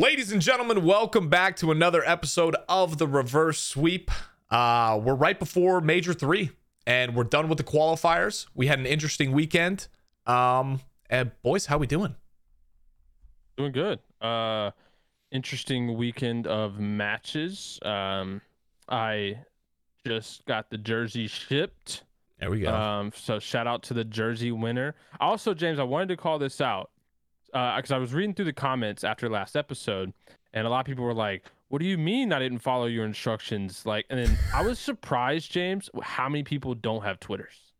Ladies and gentlemen, welcome back to another episode of the Reverse Sweep. Uh, we're right before Major Three, and we're done with the qualifiers. We had an interesting weekend. Um, and boys, how we doing? Doing good. Uh, interesting weekend of matches. Um, I just got the jersey shipped. There we go. Um, so shout out to the jersey winner. Also, James, I wanted to call this out because uh, I was reading through the comments after last episode, and a lot of people were like, "What do you mean I didn't follow your instructions?" Like, and then I was surprised, James, how many people don't have Twitters.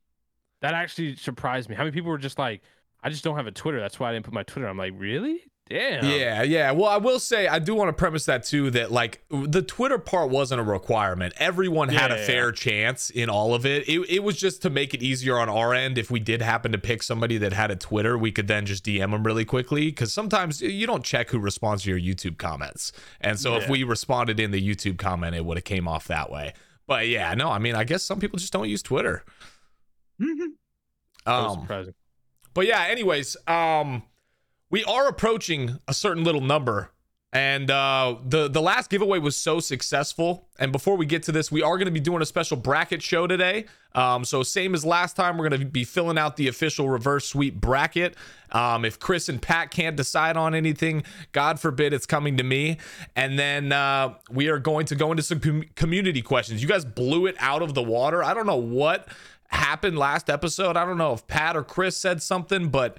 That actually surprised me. How many people were just like, "I just don't have a Twitter. That's why I didn't put my Twitter." I'm like, really? Damn. Yeah, yeah. Well, I will say I do want to premise that too that like the Twitter part wasn't a requirement. Everyone had Yeah, a yeah, fair yeah. chance in all of it. it. It was just to make it easier on our end. If we did happen to pick somebody that had a Twitter, we could then just DM them really quickly because sometimes you don't check who responds to your YouTube comments. And so if we responded in the YouTube comment, it would have came off that way. But yeah, no, I mean, I guess some people just don't use Twitter. Was Um, surprising. but yeah, anyways, um, we are approaching a certain little number. And uh, the the last giveaway was so successful. And before we get to this, we are going to be doing a special bracket show today. Um, so same as last time, we're going to be filling out the official reverse sweep bracket. Um, if Chris and Pat can't decide on anything, God forbid it's coming to me. And then uh, we are going to go into some com- community questions. You guys blew it out of the water. I don't know what happened last episode. I don't know if Pat or Chris said something, but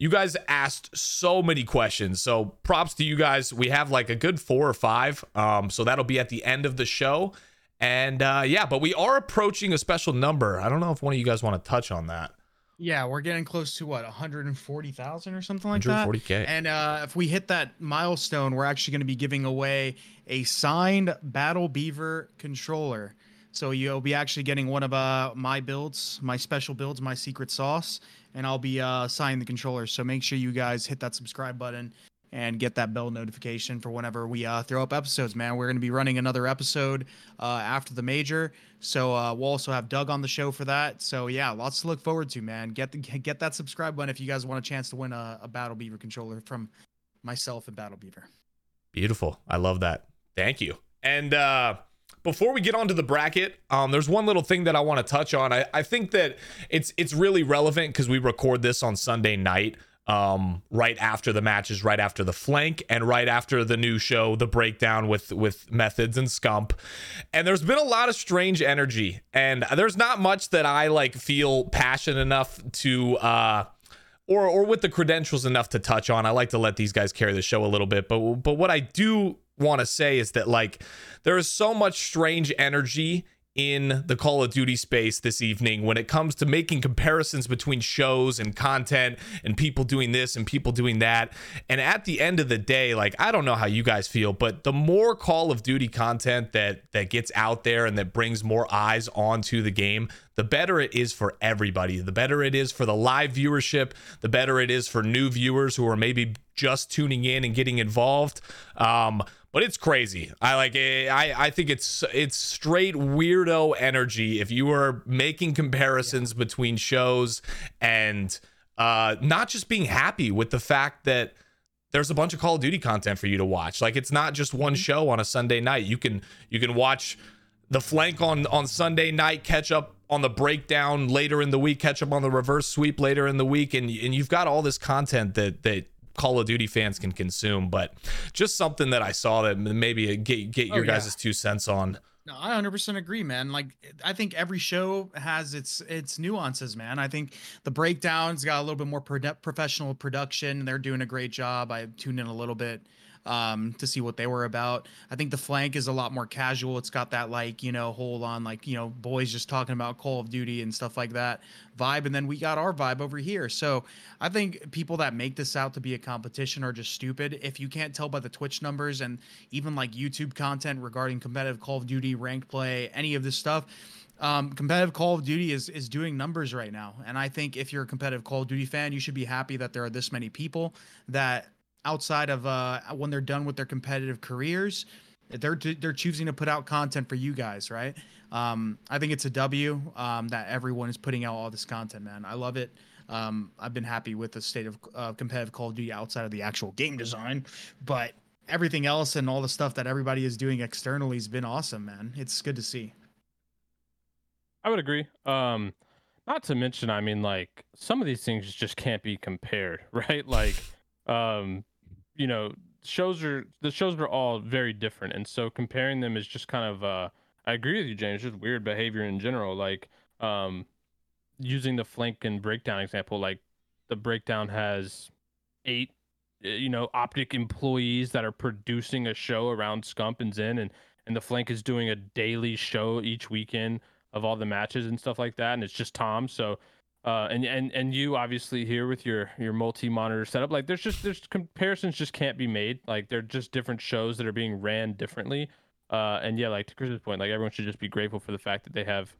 you guys asked so many questions. So props to you guys. We have like a good four or five. Um, so that'll be at the end of the show. And uh, yeah, but we are approaching a special number. I don't know if one of you guys want to touch on that. Yeah, we're getting close to what 140,000 or something like that. 140K. And uh, if we hit that milestone, we're actually going to be giving away a signed Battle Beaver controller. So you'll be actually getting one of uh, my builds, my special builds, my secret sauce, and I'll be uh, signing the controller. So make sure you guys hit that subscribe button and get that bell notification for whenever we uh, throw up episodes, man. We're going to be running another episode uh, after the major, so uh, we'll also have Doug on the show for that. So yeah, lots to look forward to, man. Get the, get that subscribe button if you guys want a chance to win a, a Battle Beaver controller from myself and Battle Beaver. Beautiful. I love that. Thank you. And uh before we get on to the bracket, um, there's one little thing that I want to touch on. I, I think that it's it's really relevant because we record this on Sunday night, um, right after the matches, right after the flank, and right after the new show, the breakdown with with methods and scump. And there's been a lot of strange energy, and there's not much that I like feel passionate enough to uh or or with the credentials enough to touch on. I like to let these guys carry the show a little bit, but but what I do want to say is that like there is so much strange energy in the Call of Duty space this evening when it comes to making comparisons between shows and content and people doing this and people doing that. And at the end of the day, like I don't know how you guys feel, but the more Call of Duty content that that gets out there and that brings more eyes onto the game, the better it is for everybody. The better it is for the live viewership, the better it is for new viewers who are maybe just tuning in and getting involved. Um, but it's crazy. I like eh, I I think it's it's straight weirdo energy if you are making comparisons between shows and uh not just being happy with the fact that there's a bunch of Call of Duty content for you to watch. Like it's not just one show on a Sunday night. You can you can watch the flank on on Sunday night, catch up on the breakdown later in the week, catch up on the reverse sweep later in the week, and and you've got all this content that that Call of Duty fans can consume. But just something that I saw that maybe get get Oh, your yeah. guys' two cents on. No, I 100% agree, man. Like, I think every show has its its nuances, man. I think the breakdowns got a little bit more produ- professional production. They're doing a great job. I tuned in a little bit um to see what they were about. I think the flank is a lot more casual. It's got that like, you know, hold on like, you know, boys just talking about Call of Duty and stuff like that vibe and then we got our vibe over here. So, I think people that make this out to be a competition are just stupid. If you can't tell by the Twitch numbers and even like YouTube content regarding competitive Call of Duty, ranked play, any of this stuff, um, competitive Call of Duty is is doing numbers right now. And I think if you're a competitive Call of Duty fan, you should be happy that there are this many people that outside of uh, when they're done with their competitive careers, they're they're choosing to put out content for you guys, right? Um, I think it's a W um, that everyone is putting out all this content, man. I love it. Um, I've been happy with the state of uh, competitive Call of Duty outside of the actual game design, but everything else and all the stuff that everybody is doing externally has been awesome, man. It's good to see. I would agree. Um, not to mention, I mean, like some of these things just can't be compared, right? Like, um, you know, shows are the shows are all very different, and so comparing them is just kind of. Uh, I agree with you, James. Just weird behavior in general. Like, um, using the flank and breakdown example, like the breakdown has eight, eh, you know, optic employees that are producing a show around Scump and Zen, and and the flank is doing a daily show each weekend of all the matches and stuff like that, and it's just Tom. So, uh, and and and you obviously here with your your multi monitor setup, like there's just there's comparisons just can't be made. Like they're just different shows that are being ran differently. Uh, and yeah, like to Chris's point, like everyone should just be grateful for the fact that they have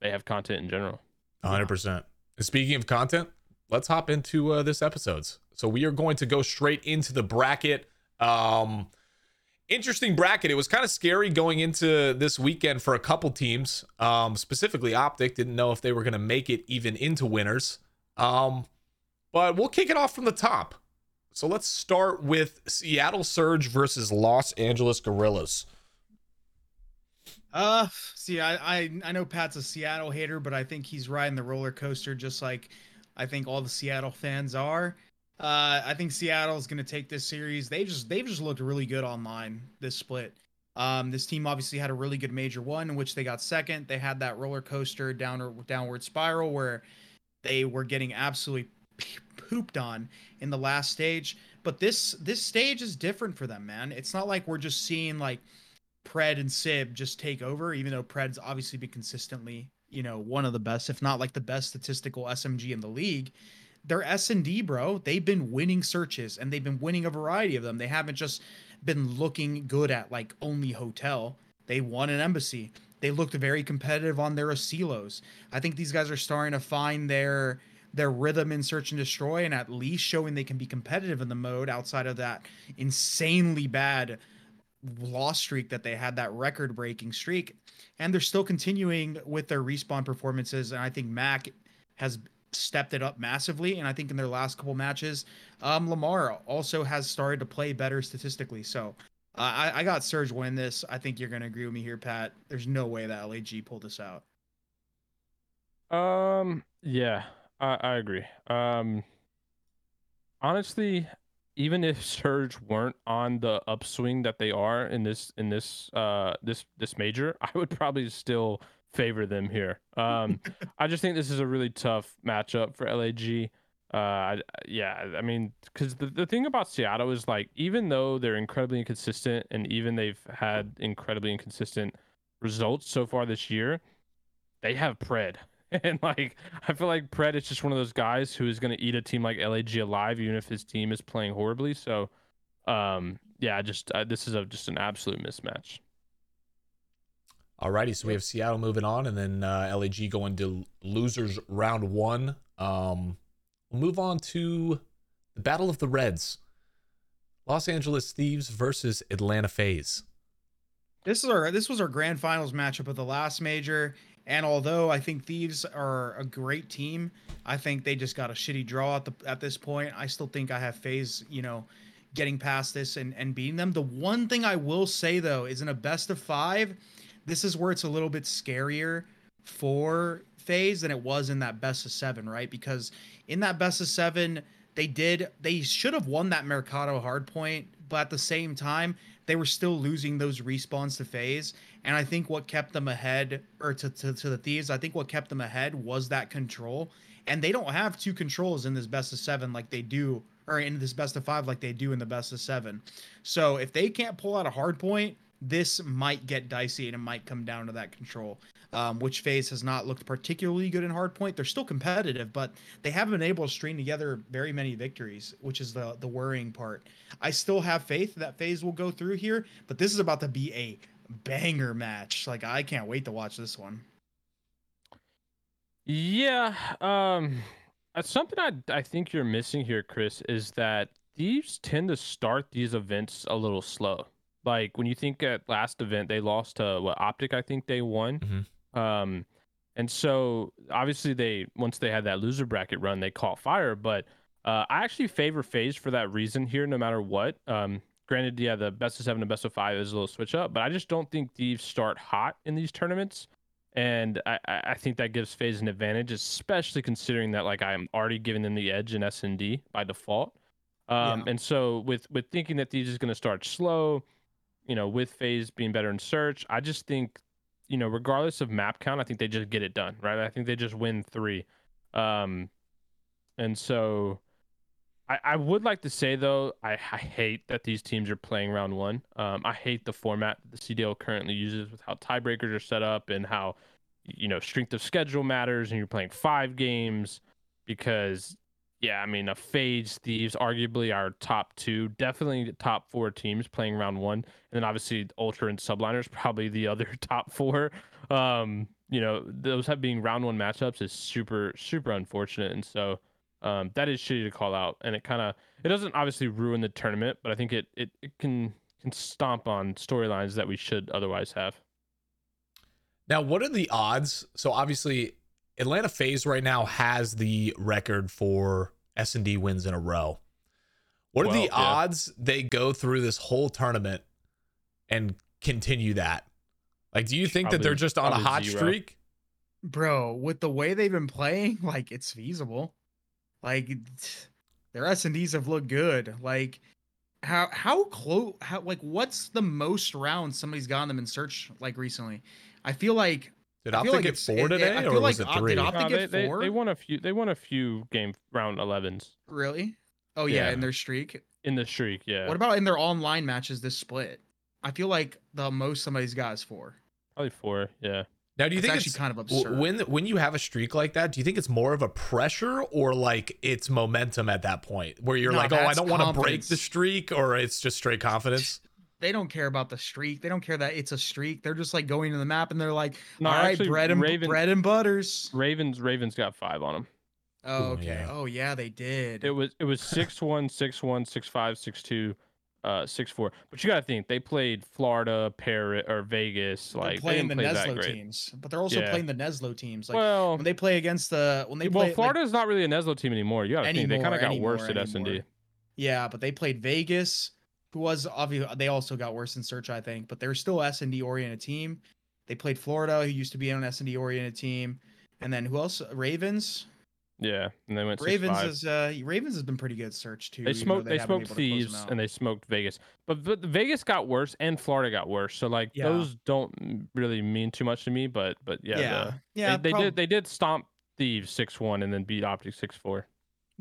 they have content in general. 100%. Speaking of content, let's hop into uh, this episode's. So we are going to go straight into the bracket. Um, interesting bracket. It was kind of scary going into this weekend for a couple teams. Um, specifically, Optic didn't know if they were going to make it even into winners. Um, but we'll kick it off from the top. So let's start with Seattle Surge versus Los Angeles Guerrillas. Uh, see, I, I I know Pat's a Seattle hater, but I think he's riding the roller coaster just like I think all the Seattle fans are. Uh, I think Seattle's going to take this series. They just they've just looked really good online this split. Um, this team obviously had a really good major one in which they got second. They had that roller coaster down downward spiral where they were getting absolutely pooped on in the last stage. But this this stage is different for them, man. It's not like we're just seeing like Pred and Sib just take over, even though Pred's obviously been consistently, you know, one of the best, if not like the best statistical SMG in the league. They're S and D, bro. They've been winning searches and they've been winning a variety of them. They haven't just been looking good at like only hotel. They won an embassy. They looked very competitive on their Asilos. I think these guys are starting to find their their rhythm in search and destroy and at least showing they can be competitive in the mode outside of that insanely bad loss streak that they had that record breaking streak and they're still continuing with their respawn performances and i think mac has stepped it up massively and i think in their last couple matches um lamar also has started to play better statistically. So uh, I, I got surge win this. I think you're going to agree with me here pat. There's no way that lag pulled this out. Um yeah i, I agree. Um honestly even if Surge weren't on the upswing that they are in this in this uh this this major, I would probably still favor them here. Um, I just think this is a really tough matchup for LAG. Uh, yeah, I mean, because the, the thing about Seattle is like, even though they're incredibly inconsistent and even they've had incredibly inconsistent results so far this year, they have Pred. and like I feel like Pred is just one of those guys who is going to eat a team like LAG alive, even if his team is playing horribly. So, um, yeah, just uh, this is a just an absolute mismatch. Alrighty, so we have Seattle moving on, and then uh, LAG going to losers round one. Um, we'll move on to the Battle of the Reds. Los Angeles Thieves versus Atlanta FaZe. This is our this was our grand finals matchup of the last major. And although I think Thieves are a great team, I think they just got a shitty draw at the at this point. I still think I have FaZe, you know, getting past this and, and beating them. The one thing I will say though is in a best of five, this is where it's a little bit scarier for FaZe than it was in that best of seven, right? Because in that best of seven, they did they should have won that Mercado hardpoint, but at the same time, they were still losing those respawns to FaZe. And I think what kept them ahead, or to, to, to the Thieves, I think what kept them ahead was that control. And they don't have two controls in this best of seven like they do, or in this best of five like they do in the best of seven. So if they can't pull out a hard point, this might get dicey and it might come down to that control. Um, which FaZe has not looked particularly good in hardpoint. They're still competitive, but they haven't been able to string together very many victories, which is the the worrying part. I still have faith that FaZe will go through here, but this is about to be a banger match. Like I can't wait to watch this one. Yeah, um something I I think you're missing here, Chris, is that thieves tend to start these events a little slow. Like when you think at last event they lost to what Optic, I think they won. Mm-hmm. Um and so obviously they once they had that loser bracket run, they caught fire. But uh, I actually favor FaZe for that reason here, no matter what. Um, granted, yeah, the best of seven and best of five is a little switch up, but I just don't think Thieves start hot in these tournaments. And I, I think that gives FaZe an advantage, especially considering that like I'm already giving them the edge in S and D by default. Um, Yeah. And so with with thinking that Thieves is going to start slow, you know, with FaZe being better in search, I just think, you know, regardless of map count, I think they just get it done, right? I think they just win three. Um, and so I, I would like to say though, I, I hate that these teams are playing round one. Um, I hate the format that the CDL currently uses with how tiebreakers are set up and how you know strength of schedule matters and you're playing five games because yeah, I mean a FaZe Thieves arguably our top two, definitely top four teams playing round one, and then obviously Ultra and Subliners probably the other top four. Um, you know those have being round one matchups is super super unfortunate, and so um, that is shitty to call out, and it kind of it doesn't obviously ruin the tournament, but I think it it, it can can stomp on storylines that we should otherwise have. Now, what are the odds? So obviously, Atlanta FaZe right now has the record for S and D wins in a row. What are Well, the yeah. odds they go through this whole tournament and continue that? Like, do you think that they're just on a hot zero. streak? bro with the way they've been playing like it's feasible like their s&ds have looked good like how how close how like what's the most rounds somebody's gotten them in search like recently i feel like Did I feel Optic like get four it- it- today, I or feel was like it Op- did three? Op- Optic No, get they, they, four? they won a few. They won a few game round 11s really oh yeah, Yeah. in their streak in the streak. Yeah, what about in their online matches this split i feel like the most somebody's got is four probably four. Yeah. Now, do you it's think actually it's kind of w- absurd when when you have a streak like that? Do you think it's more of a pressure or like it's momentum at that point where you're No, like, oh, I don't want to break the streak, or it's just straight confidence? They don't care about the streak. They don't care that it's a streak. They're just like going to the map and they're like, No, all right, actually, bread and Raven- bread and butters. Ravens Ravens got five on them. Oh, Ooh, okay. yeah. Oh yeah, they did. It was it was six one, six one, six five, six two, uh, six four. But you gotta think they played Florida, Paris, or Vegas. They're Like they playing didn't the play that Neslo great. teams, but they're also Yeah. playing the Neslo teams. Like well, when they play against the when they well, play like- Florida is not really a Neslo team anymore. You gotta think they kind of got worse at S and D. yeah, but they played Vegas, who was obviously they also got worse in search, I think, but they're still S and D oriented team. They played Florida, who used to be on an S and D oriented team, and then who else? Ravens. Yeah, and they went Ravens is uh Ravens has been pretty good search too. They smoked. They, haven't smoked been able to close them thieves and they smoked Vegas, but, but Vegas got worse and Florida got worse. So like Yeah. those don't really mean too much to me. But but yeah, yeah, the- yeah, they, they did they did stomp thieves six one and then beat Optic six four.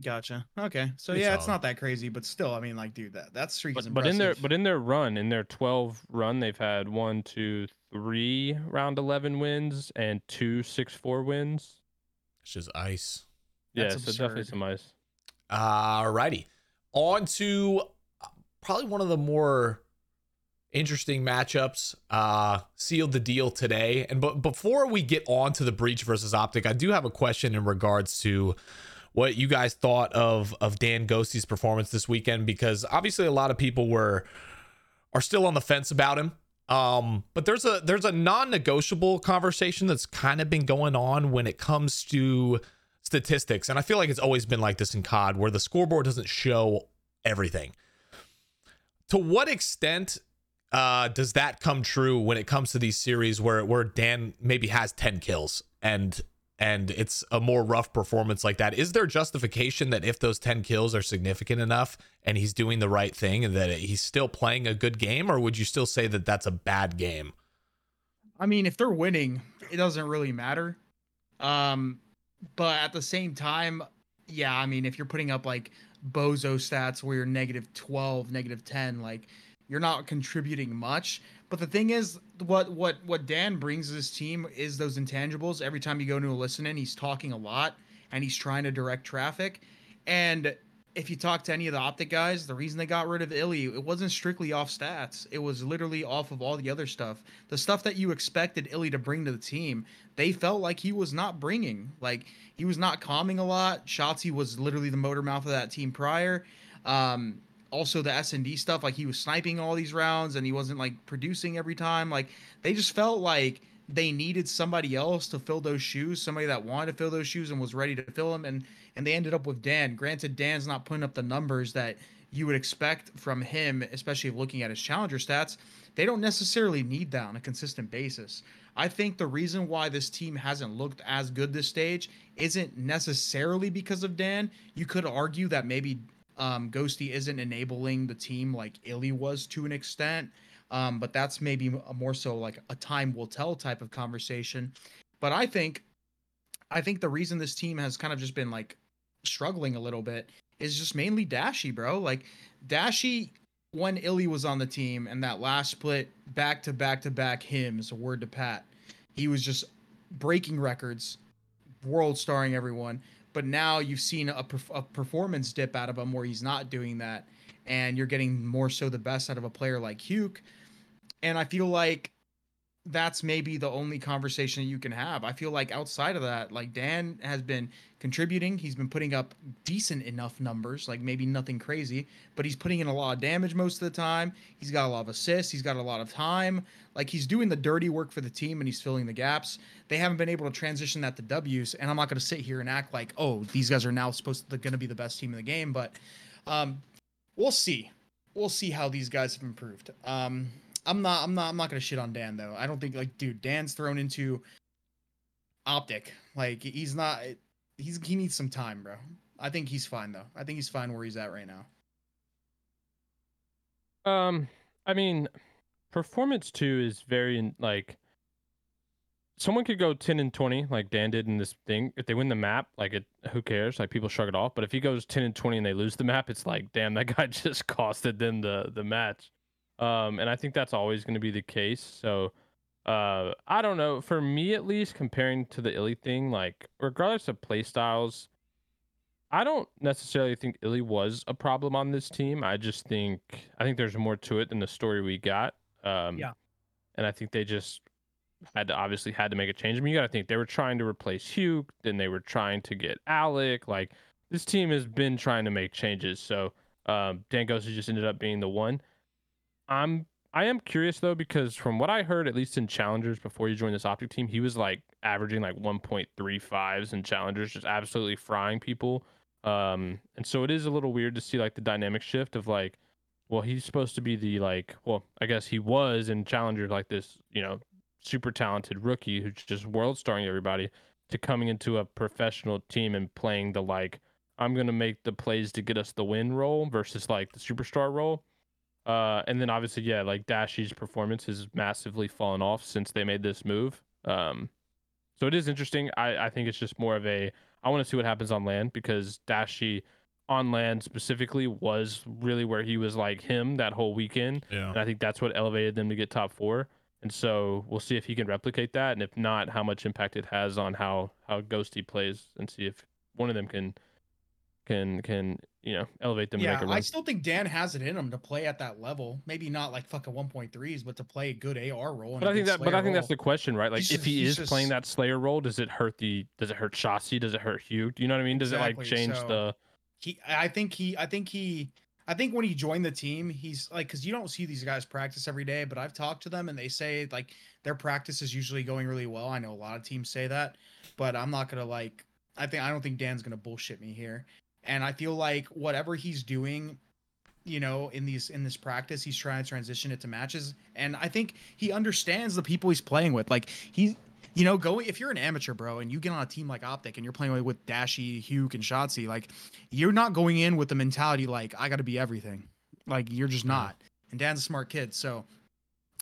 Gotcha. Okay, so Pretty yeah, it's solid. not that crazy, but still, I mean, like, dude, that that streak is But, but in their but in their run in their twelve run they've had one two three round eleven wins and two six four wins. It's just ice. Yeah, That's so definitely some ice. Alrighty. On to uh, probably one of the more interesting matchups. Uh sealed the deal today. And but before we get on to the breach versus optic, I do have a question in regards to what you guys thought of of Dan Ghosty's performance this weekend because obviously a lot of people were are still on the fence about him. Um, but there's a there's a non-negotiable conversation that's kind of been going on when it comes to statistics, and I feel like it's always been like this in COD, where the scoreboard doesn't show everything. To what extent uh, does that come true when it comes to these series where where Dan maybe has ten kills and and it's a more rough performance like that? Is there justification that if those ten kills are significant enough and he's doing the right thing and that he's still playing a good game, or would you still say that that's a bad game? I mean, if they're winning, it doesn't really matter. Um, but at the same time, yeah, I mean, if you're putting up like bozo stats where you're negative 12, negative 10, like you're not contributing much. But the thing is, what what what Dan brings to this team is those intangibles. Every time you go into a listen in, he's talking a lot and he's trying to direct traffic. And if you talk to any of the optic guys, the reason they got rid of Illy, it wasn't strictly off stats. It was literally off of all the other stuff. The stuff that you expected Illy to bring to the team, they felt like he was not bringing. Like he was not calming a lot. Shotzi was literally the motor mouth of that team prior. Um, also the S and D stuff, like he was sniping all these rounds and he wasn't like producing every time. Like they just felt like they needed somebody else to fill those shoes, somebody that wanted to fill those shoes and was ready to fill them. And and they ended up with Dan. Granted, Dan's not putting up the numbers that you would expect from him, especially looking at his challenger stats, they don't necessarily need that on a consistent basis. I think the reason why this team hasn't looked as good this stage isn't necessarily because of Dan. You could argue that maybe um, Ghosty isn't enabling the team like Illy was to an extent, um, but that's maybe more so like a time will tell type of conversation. But I think, I think the reason this team has kind of just been like struggling a little bit is just mainly Dashy, bro. Like Dashy when Illy was on the team and that last split back to back to back hymns, a word to Pat, he was just breaking records, world starring everyone. But now you've seen a, a performance dip out of him where he's not doing that, and you're getting more so the best out of a player like Huke. And I feel like that's maybe the only conversation you can have. I feel like outside of that, like Dan has been contributing. He's been putting up decent enough numbers, like maybe nothing crazy, but he's putting in a lot of damage most of the time. He's got a lot of assists. He's got a lot of time. Like he's doing the dirty work for the team and he's filling the gaps. They haven't been able to transition that to W's. And I'm not going to sit here and act like, oh, these guys are now supposed to going to be the best team in the game, but um, we'll see. We'll see how these guys have improved. Um, I'm not I'm not I'm not gonna shit on Dan though. I don't think like dude, Dan's thrown into optic. Like he's not he's he needs some time, bro. I think he's fine though. I think he's fine where he's at right now. Um I mean performance 2 is very like someone could go 10 and 20 like Dan did in this thing. If they win the map, like it who cares? Like people shrug it off. But if he goes 10 and 20 and they lose the map, it's like, damn, that guy just costed them the the match. Um, and I think that's always going to be the case. So, uh, I don't know. For me, at least, comparing to the Illy thing, like regardless of play styles, I don't necessarily think Illy was a problem on this team. I just think I think there's more to it than the story we got. Um, yeah. And I think they just had to obviously had to make a change. I mean, you got to think they were trying to replace Hugh, then they were trying to get Alec. Like this team has been trying to make changes. So um, Dan just ended up being the one. I'm I am curious though because from what I heard, at least in challengers before you joined this optic team, he was like averaging like 1.35s in challengers, just absolutely frying people. Um, and so it is a little weird to see like the dynamic shift of like, well, he's supposed to be the like, well, I guess he was in challengers like this, you know, super talented rookie who's just world starring everybody to coming into a professional team and playing the like, I'm gonna make the plays to get us the win role versus like the superstar role uh, and then obviously, yeah, like Dashy's performance has massively fallen off since they made this move. Um, so it is interesting. I, I think it's just more of a I want to see what happens on land because Dashy on land specifically was really where he was like him that whole weekend. Yeah. And I think that's what elevated them to get top four. And so we'll see if he can replicate that, and if not, how much impact it has on how how Ghosty plays, and see if one of them can can can you know elevate them. Yeah, I still think Dan has it in him to play at that level. Maybe not like fucking 1.3s, but to play a good AR role. But I think that, but I think role. that's the question, right? Like, He's if he is just- playing that Slayer role, does it hurt the? Does it hurt Shotzi? Does it hurt Huke? Do you know what I mean? Does it like change so- the? he i think he i think he i think when he joined the team he's like because you don't see these guys practice every day but i've talked to them and they say like their practice is usually going really well i know a lot of teams say that but i'm not gonna like i think i don't think dan's gonna bullshit me here and i feel like whatever he's doing you know in these in this practice he's trying to transition it to matches and i think he understands the people he's playing with like he you know, going if you're an amateur, bro, and you get on a team like Optic and you're playing with, Dashy, Huke, and Shotzi, like you're not going in with the mentality like I got to be everything. Like you're just not. And Dan's a smart kid, so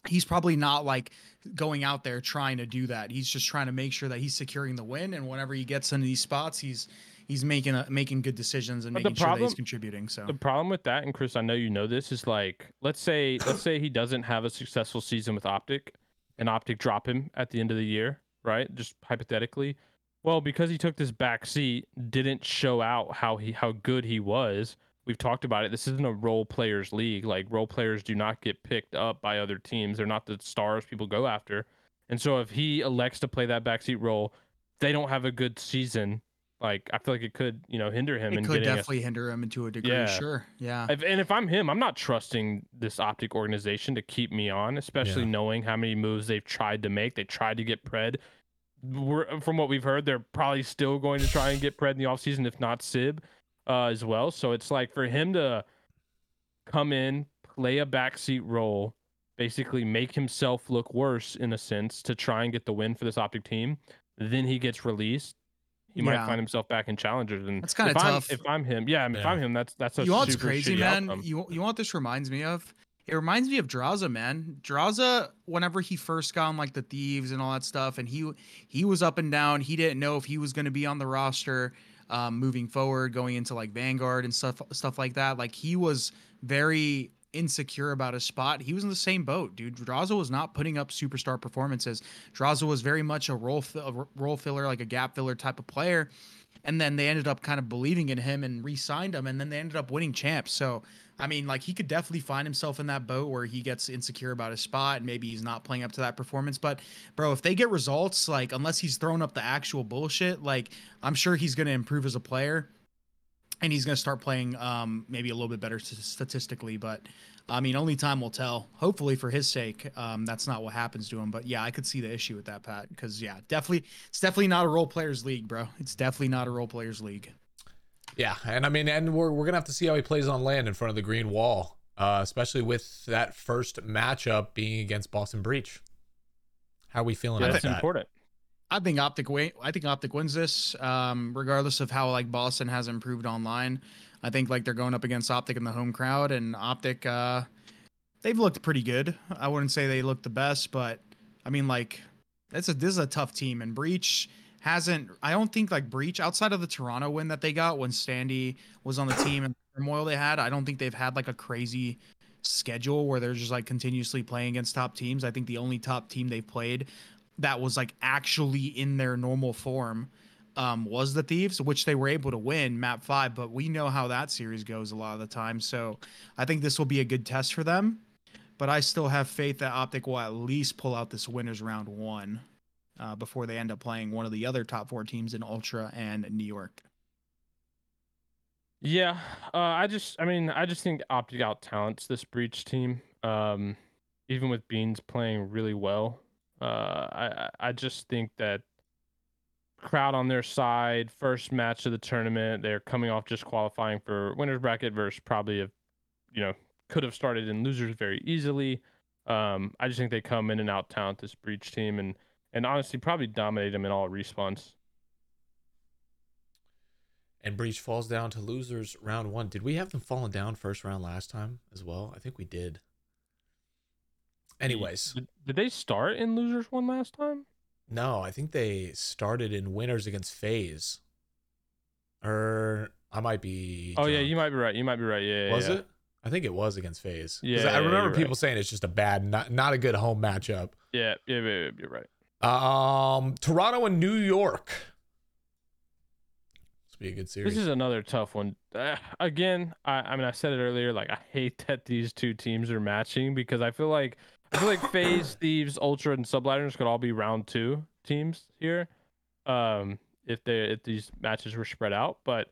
he's probably not like going out there trying to do that. He's just trying to make sure that he's securing the win, and whenever he gets into these spots, he's he's making a, making good decisions and But making sure that he's contributing. So The problem with that, and Chris, I know you know this, is like let's say let's say he doesn't have a successful season with Optic, and Optic drop him at the end of the year, right? Just hypothetically. Well, because he took this back seat, didn't show out how he how good he was. We've talked about it. This isn't a role players league. Like role players do not get picked up by other teams. They're not the stars people go after. And so if he elects to play that backseat role, they don't have a good season. Like I feel like it could, you know, hinder him it in could getting a definitely hinder him into a degree. Yeah. Sure, yeah. if, and if I'm him, I'm not trusting this optic organization to keep me on, especially Yeah. knowing how many moves they've tried to make. They tried to get pred. We're, from what we've heard, they're probably still going to try and get pred in the offseason, if not Sib uh, as well. So it's like for him to come in, play a backseat role, basically make himself look worse in a sense to try and get the win for this Optic team. Then he gets released. He might Yeah. find himself back in challengers, and That's kinda if I'm- tough. if I'm him, yeah, I mean, if I'm him, that's that's a you know what's super crazy, man? outcome. You you know what this reminds me of? It reminds me of Draza, man. Draza, whenever he first got on like the thieves and all that stuff, and he he was up and down. He didn't know if he was going to be on the roster um, moving forward, going into like Vanguard and stuff stuff like that. Like he was very insecure about his spot. He was in the same boat, dude. Draza was not putting up superstar performances. Draza was very much a role a role filler, like a gap filler type of player. And then they ended up kind of believing in him and re-signed him, and then they ended up winning champs. So I mean, like he could definitely find himself in that boat where he gets insecure about his spot and maybe he's not playing up to that performance. But bro, if they get results, like unless he's throwing up the actual bullshit, like I'm sure he's gonna improve as a player. And he's gonna start playing um maybe a little bit better statistically, but I mean only time will tell. Hopefully for his sake, um that's not what happens to him. But yeah, I could see the issue with that, Pat, because yeah, definitely it's definitely not a role players league, bro. It's definitely not a role players league. Yeah, and I mean, and we're we're gonna have to see how he plays on land in front of the green wall, uh, especially with that first matchup being against Boston Breach. How are we feeling yeah, about that's that? important. I think Optic win. I think Optic wins this, um, regardless of how like Boston has improved online. I think like they're going up against Optic in the home crowd, and Optic, uh, they've looked pretty good. I wouldn't say they look the best, but I mean like that's a this is a tough team, and Breach hasn't. I don't think like Breach outside of the Toronto win that they got when Standy was on the team and the turmoil they had. I don't think they've had like a crazy schedule where they're just like continuously playing against top teams. I think the only top team they've played that was like actually in their normal form um, was the Thieves, which they were able to win map five. But we know how that series goes a lot of the time. So I think this will be a good test for them. But I still have faith that Optic will at least pull out this winners round one uh, before they end up playing one of the other top four teams in Ultra and New York. Yeah, uh, I just, I mean, I just think Optic out talents this breach team. Um, even with Beans playing really well, uh, I, I just think that crowd on their side, first match of the tournament, they're coming off just qualifying for winners bracket versus probably a, you know, could have started in losers very easily. Um, I just think they come in and out talent this breach team and and honestly probably dominate them in all respawns. And Breach falls down to losers round one. Did we have them falling down first round last time as well? I think we did. Anyways, Did, did they start in losers one last time? no, I think they started in winners against FaZe. Or I might be. Oh yeah, you might be right. You might be right. Yeah. yeah, was yeah. it? I think it was against FaZe. Yeah, I remember people right. saying it's just a bad, not not a good home matchup. Yeah, yeah, yeah, yeah, you're right. Um, Toronto and New York. This be a good series. This is another tough one. Uh, again, I, I mean, I said it earlier. Like, I hate that these two teams are matching because I feel like I feel like FaZe, Thieves, Ultra, and Subliners could all be round two teams here, um, if they if these matches were spread out. But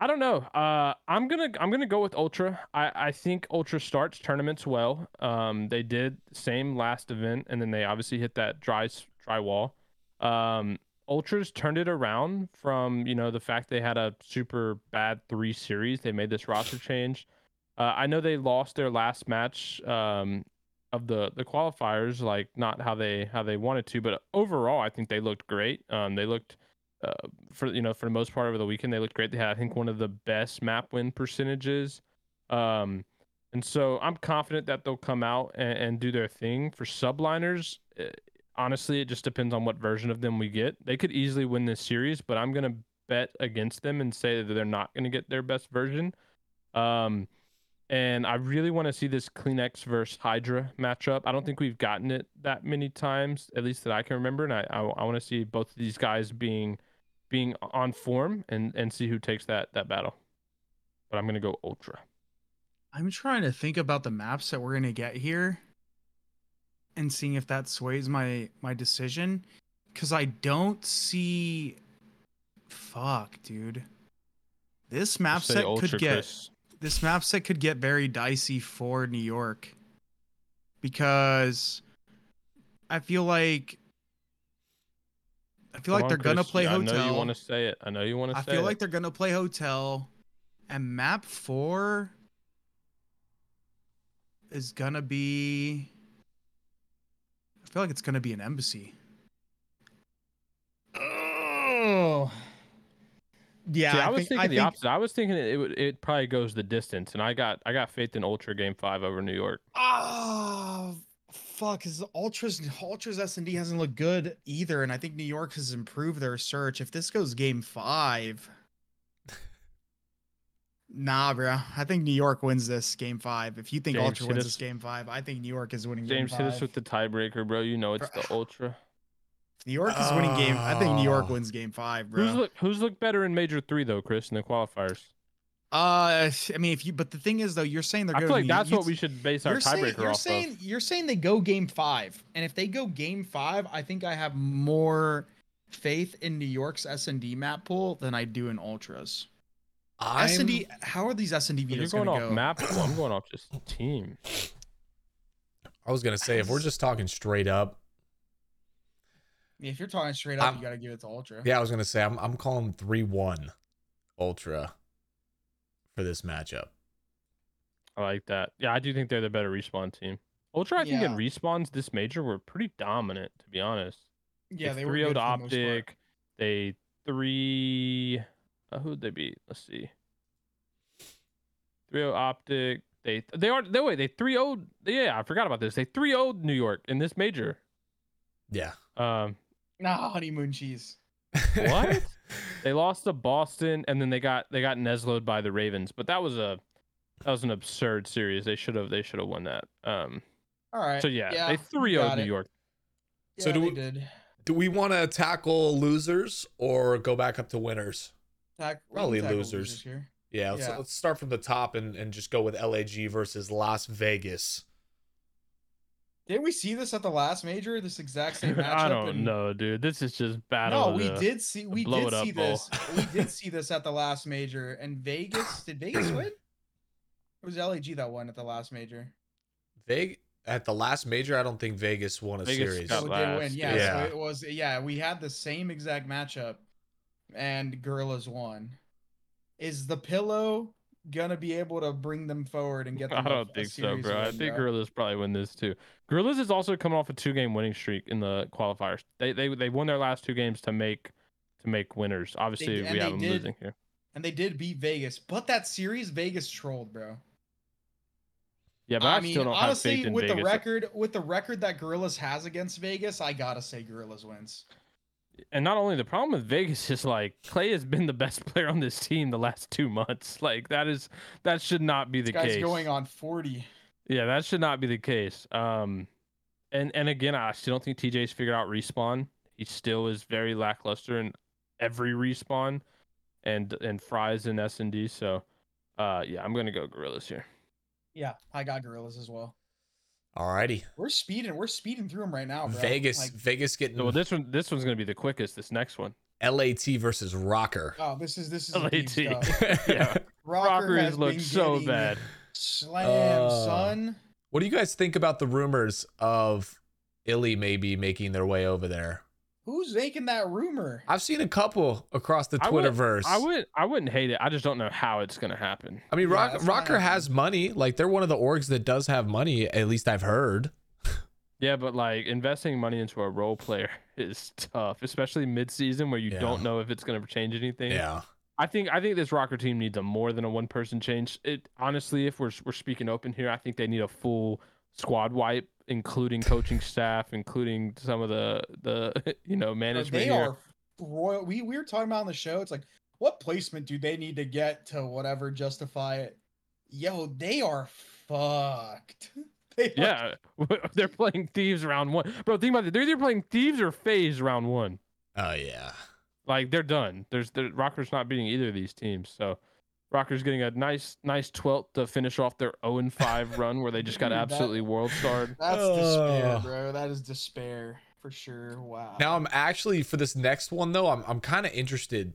I don't know. Uh, I'm gonna I'm gonna go with Ultra. I I think Ultra starts tournaments well. Um, they did same last event, and then they obviously hit that dry dry wall. Um, Ultras turned it around from you know the fact they had a super bad three series. They made this roster change. Uh, I know they lost their last match um, of the the qualifiers, like not how they how they wanted to, but overall I think they looked great. Um, they looked uh, for you know for the most part over the weekend they looked great. They had I think one of the best map win percentages. Um, and so I'm confident that they'll come out and, and do their thing. For subliners, eh, honestly, it just depends on what version of them we get. They could easily win this series, but I'm gonna bet against them and say that they're not gonna get their best version. Um, and I really want to see this CleanX versus Hydra matchup. I don't think we've gotten it that many times, at least that I can remember. And I I, I want to see both of these guys being being on form and and see who takes that that battle. But I'm gonna go Ultra. I'm trying to think about the maps that we're gonna get here, and seeing if that sways my my decision, because I don't see. Fuck, dude. This map set Ultra, could get Chris. This map set could get very dicey for New York, because I feel like I feel Come like on, they're gonna Chris. play Yeah, hotel. I know you want to say it. I know you want to say it. I say feel it. like they're gonna play hotel, and map four. is gonna be. I feel like it's gonna be an embassy. Oh. Yeah, See, I, was think- thinking the think- opposite. I was thinking it, it would it probably goes the distance, and I got I got faith in Ultra Game Five over New York. Oh fuck! Because Ultras Ultras S and D hasn't looked good either, and I think New York has improved their search. If this goes Game Five, nah, bro. I think New York wins this Game Five. If you think James, Ultra wins us- this Game Five, I think New York is winning. James game hit us with the tiebreaker, bro. You know it's Bro- the Ultra. New York is winning game. I think New York Oh. wins Game Five, bro. Who's look Who's looked better in Major Three though, Chris, in the qualifiers? uh, I mean, if you, but the thing is though, you're saying they're I feel like be. that's you- what we should base our you're saying, tiebreaker you're off saying of. you're saying they go game five, and if they go game five, I think I have more faith in New York's S and D map pool than I do in Ultras. S and D. How are these S and D But You're going going off go? map. pool, I'm going off just team. I was gonna say if we're just talking straight up, If you're talking straight up, I'm- you got to give it to Ultra. yeah, I was gonna say I'm I'm calling three one, Ultra, for this matchup. I like that. Yeah, I do think they're the better respawn team. Ultra, I think in respawns this major were pretty dominant, to be honest. yeah, they were 3 good 0 for the most part. Optic. They three. Uh, who'd they beat? Let's see. 3 0 Optic. They they are they wait they 3 0 yeah I forgot about this they 3 0 New York in this major. Yeah. Um, Nah, honeymoon cheese. What? they lost to Boston and then they got they got Nesloed by the Ravens, but that was a that was an absurd series. They should have they should have won that. Um, All right. so yeah, they you 3 0 New it. York. So do we- did. Do we want to tackle losers or go back up to winners? Tack- we Probably tackle losers. here. Yeah, let's, Yeah. let's start from the top and, and just go with LAG versus Las Vegas. Did we see this at the last major? This exact same matchup. I don't and- know, dude. This is just battle. No, we the- did see we blow did it up see bowl. this. we did see this at the last major. And Vegas did Vegas win? It was LAG that won at the last major. Vegas at the last major, I don't think Vegas won a Vegas series. got So they win. Yeah, yeah. So it was yeah, we had the same exact matchup and Guerrillas won. Is the pillow gonna be able to bring them forward and get them I don't think so, bro. I think bro? Guerrillas probably win this too. Guerrillas is also coming off a two game winning streak in the qualifiers. They they they won their last two games to make to make winners. Obviously, and we have them did- losing here. and they did beat Vegas, but that series Vegas trolled, bro. Yeah, but I, I mean, still don't have honestly, faith in with Vegas. the record, with the record that Guerrillas has against Vegas, I gotta say Gorillas wins. And not only the problem with Vegas is like Clay has been the best player on this team the last two months. Like that is that should not be the This guy's case. going on forty. Yeah, that should not be the case. Um, and and again, I still don't think TJ's figured out respawn. He still is very lackluster in every respawn, and and fries in S and D. So, uh, yeah, I'm gonna go Guerrillas here. Yeah, I got Guerrillas as well. Alrighty. We're speeding. We're speeding through them right now, bro. Vegas, Like, Vegas getting well, this one this one's gonna be the quickest. This next one, LAT versus ROKKR. oh, this is this is LAT. deep stuff. yeah, ROKKR, ROKKR has has looked so bad. Slam, Uh, son. What do you guys think about the rumors of Illy maybe making their way over there? Who's making that rumor? I've seen a couple across the I would- Twitterverse. I would I wouldn't hate it. I just don't know how it's gonna happen. I mean, Yeah, Rock, that's not ROKKR has money. Like they're one of the orgs that does have money. At least I've heard. Yeah, but like investing money into a role player is tough, especially mid season where you Yeah. don't know if it's gonna change anything. Yeah. I think I think this ROKKR team needs a more than a one person change. It honestly, if we're we're speaking open here, I think they need a full squad wipe, including coaching staff, including some of the the you know management they here. are royal. We we were talking about on the show. It's like, what placement do they need to get to whatever justify it? Yo, they are fucked. They are- Yeah, they're playing thieves round one, bro. Think about it. They're either playing thieves or FaZe round one. Oh yeah. Like they're done. There's the ROKKR's not beating either of these teams. So ROKKR's getting a nice nice 12th to finish off their 0 and 5 run where they just got Dude, that- absolutely world starred. That's despair, bro. That is despair for sure. Wow. Now I'm actually for this next one though. I'm I'm kind of interested.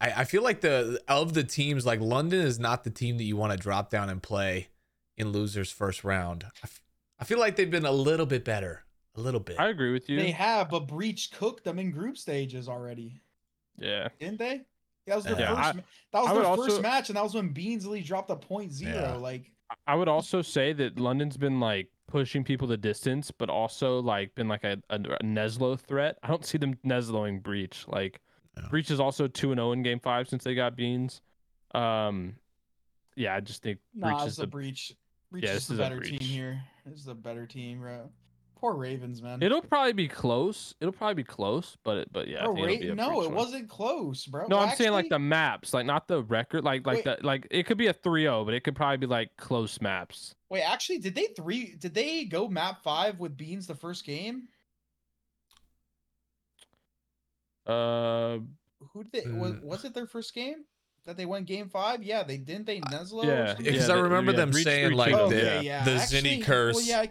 I, I feel like the of the teams like London is not the team that you want to drop down and play in losers first round. I, f- I feel like they've been a little bit better, a little bit. I agree with you. they have, but Breach cooked them in group stages already, yeah. didn't they? That was their Yeah, first. I- that was I would their also- first match, and that was when Beansley dropped a point zero. Yeah. Like I would also say that London's been like pushing people the distance, but also like been like a, a, a Neslo threat. I don't see them Nesloing Breach. Like Yeah. Breach is also two and zero in Game Five since they got Beans. Um, yeah, I just think Breach is it's a the. breach. Breach Yeah, is this the is a better team breach. here. This is the better team, bro. Poor Ravens, man. It'll probably be close. It'll probably be close, but it, but yeah, I Bro, think it'll Ra- be a no, it one. wasn't close, bro. No, Well, I'm saying like the maps, like not the record, like like Wait. the like it could be a 3-0, but it could probably be like close maps. Wait, actually, did they three? Did they go map five with Beans the first game? Uh, Who did they? Was, Mm. was it their first game that they went game five? Yeah, they didn't. They Neslo. or yeah. Because yeah, I remember yeah, them Breach saying, 3-2, like, though, the- Okay, yeah. yeah. the actually, Zinni curse. Well, yeah,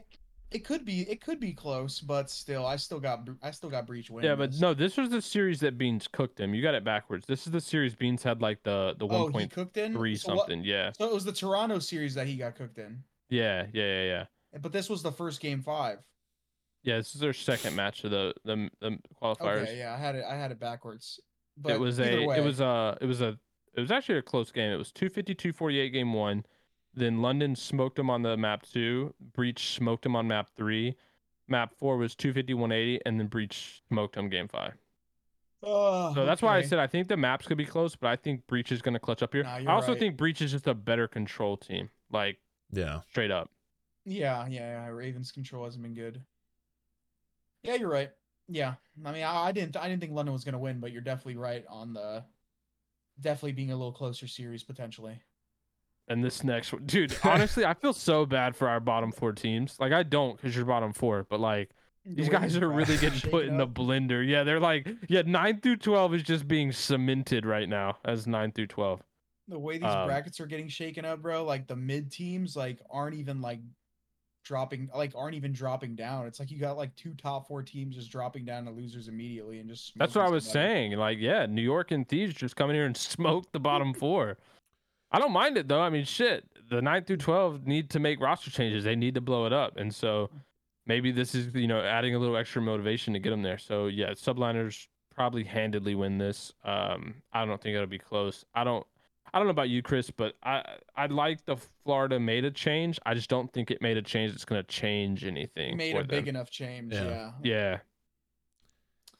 it could be. It could be close, but still, I still got. I still got breach win. Yeah, but no, this was the series that Beans cooked him. You got it backwards. This is the series Beans had like the the Oh, one point in three what- something. Yeah, So it was the Toronto series that he got cooked in, yeah, yeah, yeah, yeah. but this was the first game five. Yeah, this is their second match of the the, the qualifiers. Okay, yeah, I had it. I had it backwards. But it was a way, it was a it was a it was actually a close game. It was 250-248 game one. Then London smoked them on the map two. Breach smoked them on map three. Map four was 250-180, and then Breach smoked them game five. Oh, So that's why I said I think the maps could be close, but I think Breach is going to clutch up here. Nah, I also right. think Breach is just a better control team, like Yeah. straight up. Yeah, yeah, yeah. Ravens control hasn't been good. Yeah, you're right. Yeah, I mean, I, I didn't, I didn't think London was gonna win, but you're definitely right on the, definitely being a little closer series potentially. And this next one, dude, honestly, I feel so bad for our bottom four teams. Like I don't, because you're bottom four, but like these guys are really getting put in the blender. Yeah, they're like, yeah, nine through twelve is just being cemented right now as nine through twelve. The way these um, brackets are getting shaken up, bro. Like the mid teams, like aren't even like dropping, like aren't even dropping down. It's like you got like two top four teams just dropping down to losers immediately and just. That's what I was somebody. saying. Like, yeah, New York and Thieves just come in here and smoke the bottom four. I don't mind it though. I mean, shit, the nine through twelve need to make roster changes. They need to blow it up, and so maybe this is you know adding a little extra motivation to get them there. So yeah, subliners probably handedly win this. Um, I don't think it'll be close. I don't. I don't know about you, Chris, but I I like the Florida made a change. I just don't think it made a change that's going to change anything. Made for a big enough change. Yeah. Yeah. Yeah.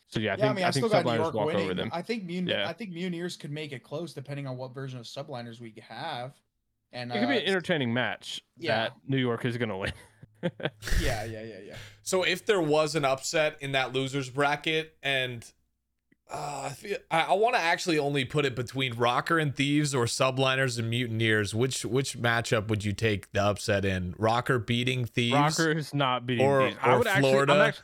So yeah, I yeah, think I mean, I, I, think still got New subliners York walk winning. over them. I think Mun- Yeah. I think Mutineers could make it close depending on what version of subliners we have. And It could be uh, an entertaining match yeah. that New York is going to win. Yeah, yeah, yeah, yeah. So if there was an upset in that losers bracket, and uh, I feel I, I want to actually only put it between ROKKR and Thieves or Subliners and Mutineers, which which matchup would you take the upset in? ROKKR beating Thieves? ROKKR is not beating or- Thieves. I would Florida. I'm actu-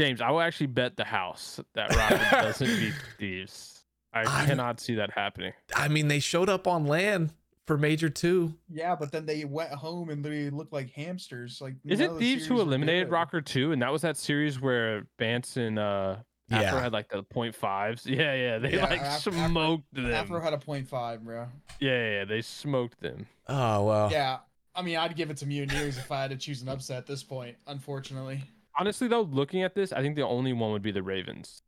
James, I will actually bet the house that ROKKR doesn't beat Thieves. I I'm- cannot see that happening. I mean, they showed up on land for Major Two. Yeah, but then they went home and they looked like hamsters. Like Is it Thieves who eliminated. ROKKR Two? And that was that series where Bance and uh, Afro Yeah. had like the point fives. Yeah, yeah, they Yeah, like Af- Afro- smoked them. Afro had a point five, bro. Yeah, yeah, yeah, they smoked them. Oh well. Yeah, I mean, I'd give it to Mutineers if I had to choose an upset at this point. Unfortunately, Honestly, though, looking at this, I think the only one would be the Ravens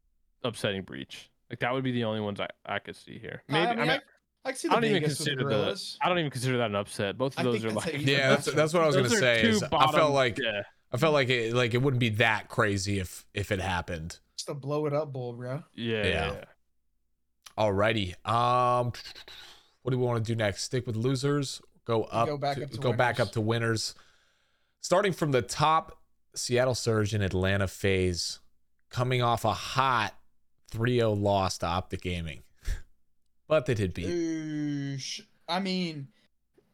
upsetting Breach. Like that would be the only ones I, I could see here. Maybe I, I, mean, mean, I, I can see I don't even consider the. I don't even consider that an upset. Both of those are like. Yeah, that's, that's what I was gonna say. two Is I felt like yeah. I felt like it like it wouldn't be that crazy if if it happened. Just a blow it up bowl, bro. Yeah, Yeah. yeah. yeah. Alrighty. Um, what do we want to do next? Stick with losers. Go up. Go back to, up to go back up to winners. Starting from the top, Seattle Surge and Atlanta FaZe, coming off a hot 3-0 loss to Optic Gaming, but they did beat. I mean,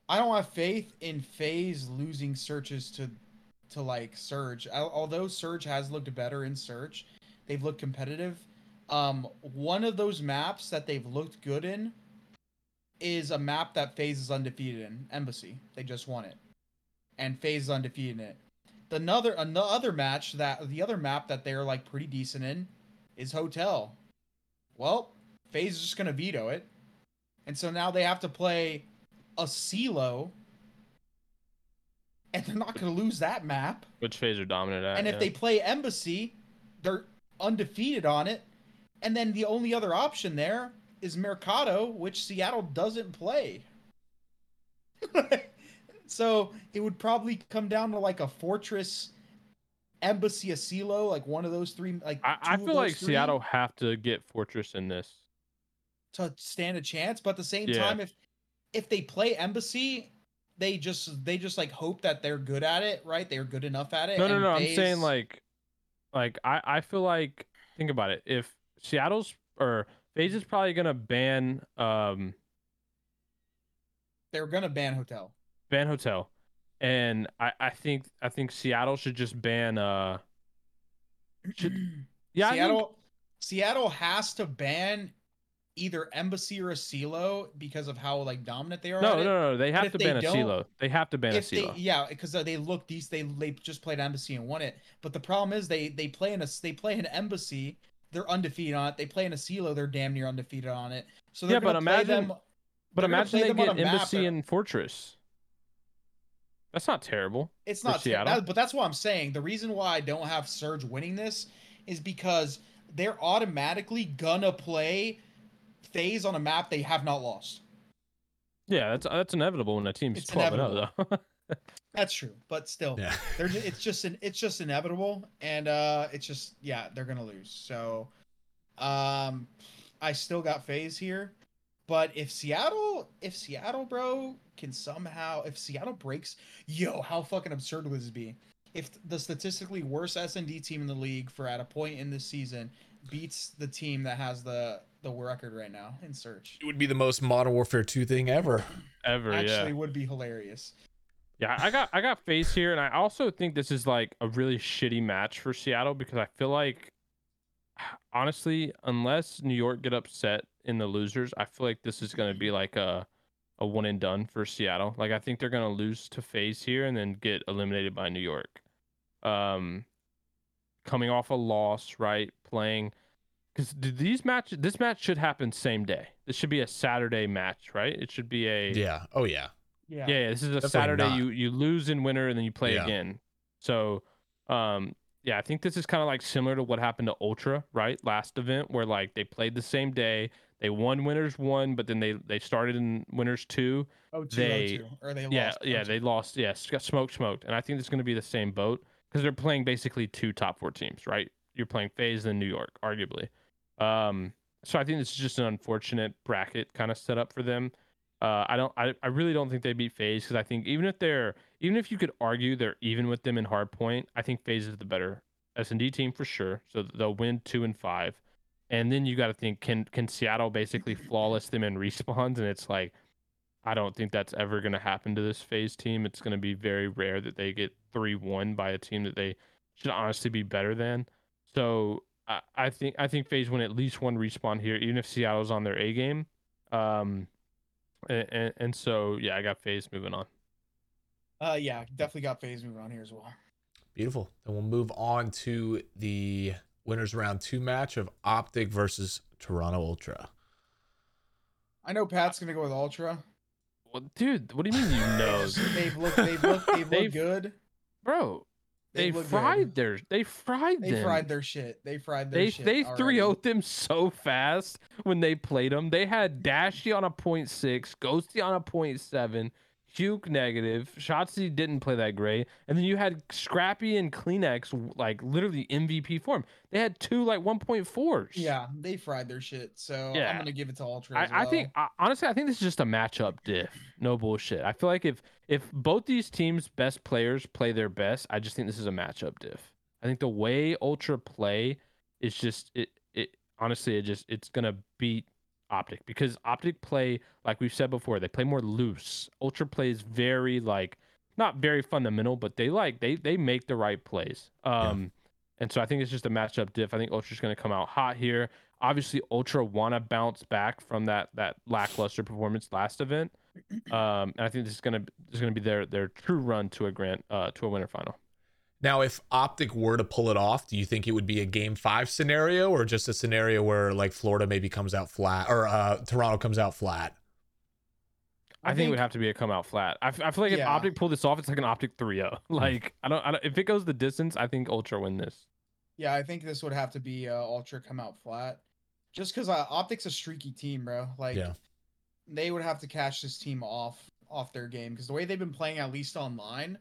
I don't have faith in FaZe losing searches to to like Surge. Al- Although Surge has looked better in Search, they've looked competitive. Um, one of those maps that they've looked good in is a map that FaZe is undefeated in. Embassy. They just won it, and FaZe is undefeated in it. The another another match that the other map that they're like pretty decent in is Hotel. Well, FaZe is just gonna veto it. And so now they have to play Asilo. And they're not going to lose that map. Which FaZe are dominant at? And if yeah. they play Embassy, they're undefeated on it. And then the only other option there is Mercado, which Seattle doesn't play. so it would probably come down to like a fortress embassy Asilo, like one of those three like I, I feel like three Seattle have to get Fortress in this. to stand a chance but at the same Yeah. time if if they play embassy they just they just like hope that they're good at it right they're good enough at it No, no, no. I'm saying like, like I, I feel like think about it. If Seattle's or FaZe is probably gonna ban um they're gonna ban hotel ban hotel, and I, I think I think Seattle should just ban uh Should- yeah I think- Seattle Seattle has to ban either embassy or a asilo because of how like dominant they are no no no they have to ban a don't- They have to ban Asilo. yeah because they look these they they just played embassy and won it. But the problem is they they play in a they play an embassy they're undefeated on it. They play in Asilo they're damn near undefeated on it. So they're Yeah, but imagine- them But imagine they get embassy and fortress. That's not terrible. It's not ter- that- but that's what I'm saying. The reason why I don't have Surge winning this is because they're automatically gonna play FaZe on a map they have not lost. Yeah, that's that's inevitable when a team's It's twelve and zero though. That's true, but still, Yeah. they're ju- it's just an it's just inevitable, and uh, it's just yeah, they're gonna lose. So, um, I still got FaZe here, but if Seattle, if Seattle, bro, can somehow, if Seattle breaks, yo, how fucking absurd would this be? If the statistically worst S and D team in the league for at a point in this season beats the team that has the the record right now in search, It would be the most Modern Warfare 2 thing ever. Ever, yeah. actually would be hilarious. Yeah, I got I got FaZe here, and I also think this is like a really shitty match for Seattle because I feel like, honestly, unless New York get upset in the losers, I feel like this is going to be like a a one and done for Seattle. Like I think they're going to lose to FaZe here and then get eliminated by New York. Um, coming off a loss, right? Playing because these matches, this match should happen same day. This should be a Saturday match, right? It should be a Yeah. Oh, yeah. Yeah. yeah, yeah, this is a Definitely Saturday. not. You you lose in winter and then you play Yeah. again. So, um, yeah, I think this is kind of like similar to what happened to Ultra, right? Last event where like they played the same day, they won winners one, but then they they started in winners two. Oh, two, They- oh, two. or they yeah, lost. yeah, 0-2. they lost. Yeah, s- got smoke smoked, and I think it's going to be the same boat because they're playing basically two top four teams, right? You're playing FaZe and New York, arguably. Um, so I think this is just an unfortunate bracket kind of set up for them. Uh, I don't, I, I really don't think they beat FaZe because I think even if they're, even if you could argue they're even with them in hardpoint, I think FaZe is the better S and D team for sure. So they'll win two and five, and then you got to think can can Seattle basically flawless them in respawns, and it's like I don't think that's ever going to happen to this FaZe team. It's going to be very rare that they get 3 1 by a team that they should honestly be better than. So I, I think I think FaZe win at least one respawn here, even if Seattle's on their A game. Um, and, and, and so, yeah, I got FaZe moving on. Uh, yeah, definitely got FaZe moving on here as well. Beautiful. Then we'll move on to the winners round two match of Optic versus Toronto Ultra. I know Pat's gonna go with Ultra. Well, dude, what do you mean you know? they've looked, they've looked, they've They've- looked good. Bro, they They've fried good. their, they fried They them. fried their shit. They fried their They shit. they already. 3 0 them so fast when they played them. They had Dashy on a point six, Ghosty on a point seven, Huke negative, Shotzzy didn't play that great, and then you had Scrappy and CleanX like literally MVP form. They had two like 1.4s. Yeah, they fried their shit. So Yeah. I'm gonna give it to Ultra. I, as I think. I, honestly, I think this is just a matchup diff. No bullshit. I feel like if if both these teams' best players play their best, I just think this is a matchup diff. I think the way Ultra play is just it. It honestly, it just it's gonna beat Optic because Optic play like we've said before. They play more loose. Ultra plays very like not very fundamental, but they like they they make the right plays. Um, and so I think it's just a matchup diff. I think Ultra's gonna come out hot here obviously ultra want to bounce back from that that lackluster performance last event um and i think this is gonna this is gonna be their their true run to a grant uh to a winter final Now, if Optic were to pull it off, do you think it would be a game five scenario or just a scenario where like Florida maybe comes out flat or uh, Toronto comes out flat? i, think, it would have to be a come out flat i, f- I feel like if optic pulled this off it's like an optic 3-0 like I don't, I don't if it goes the distance i think ultra win this Yeah, I think this would have to be uh, Ultra come out flat, just because uh, Optic's a streaky team, bro. Like, Yeah. they would have to catch this team off off their game because the way they've been playing, at least online,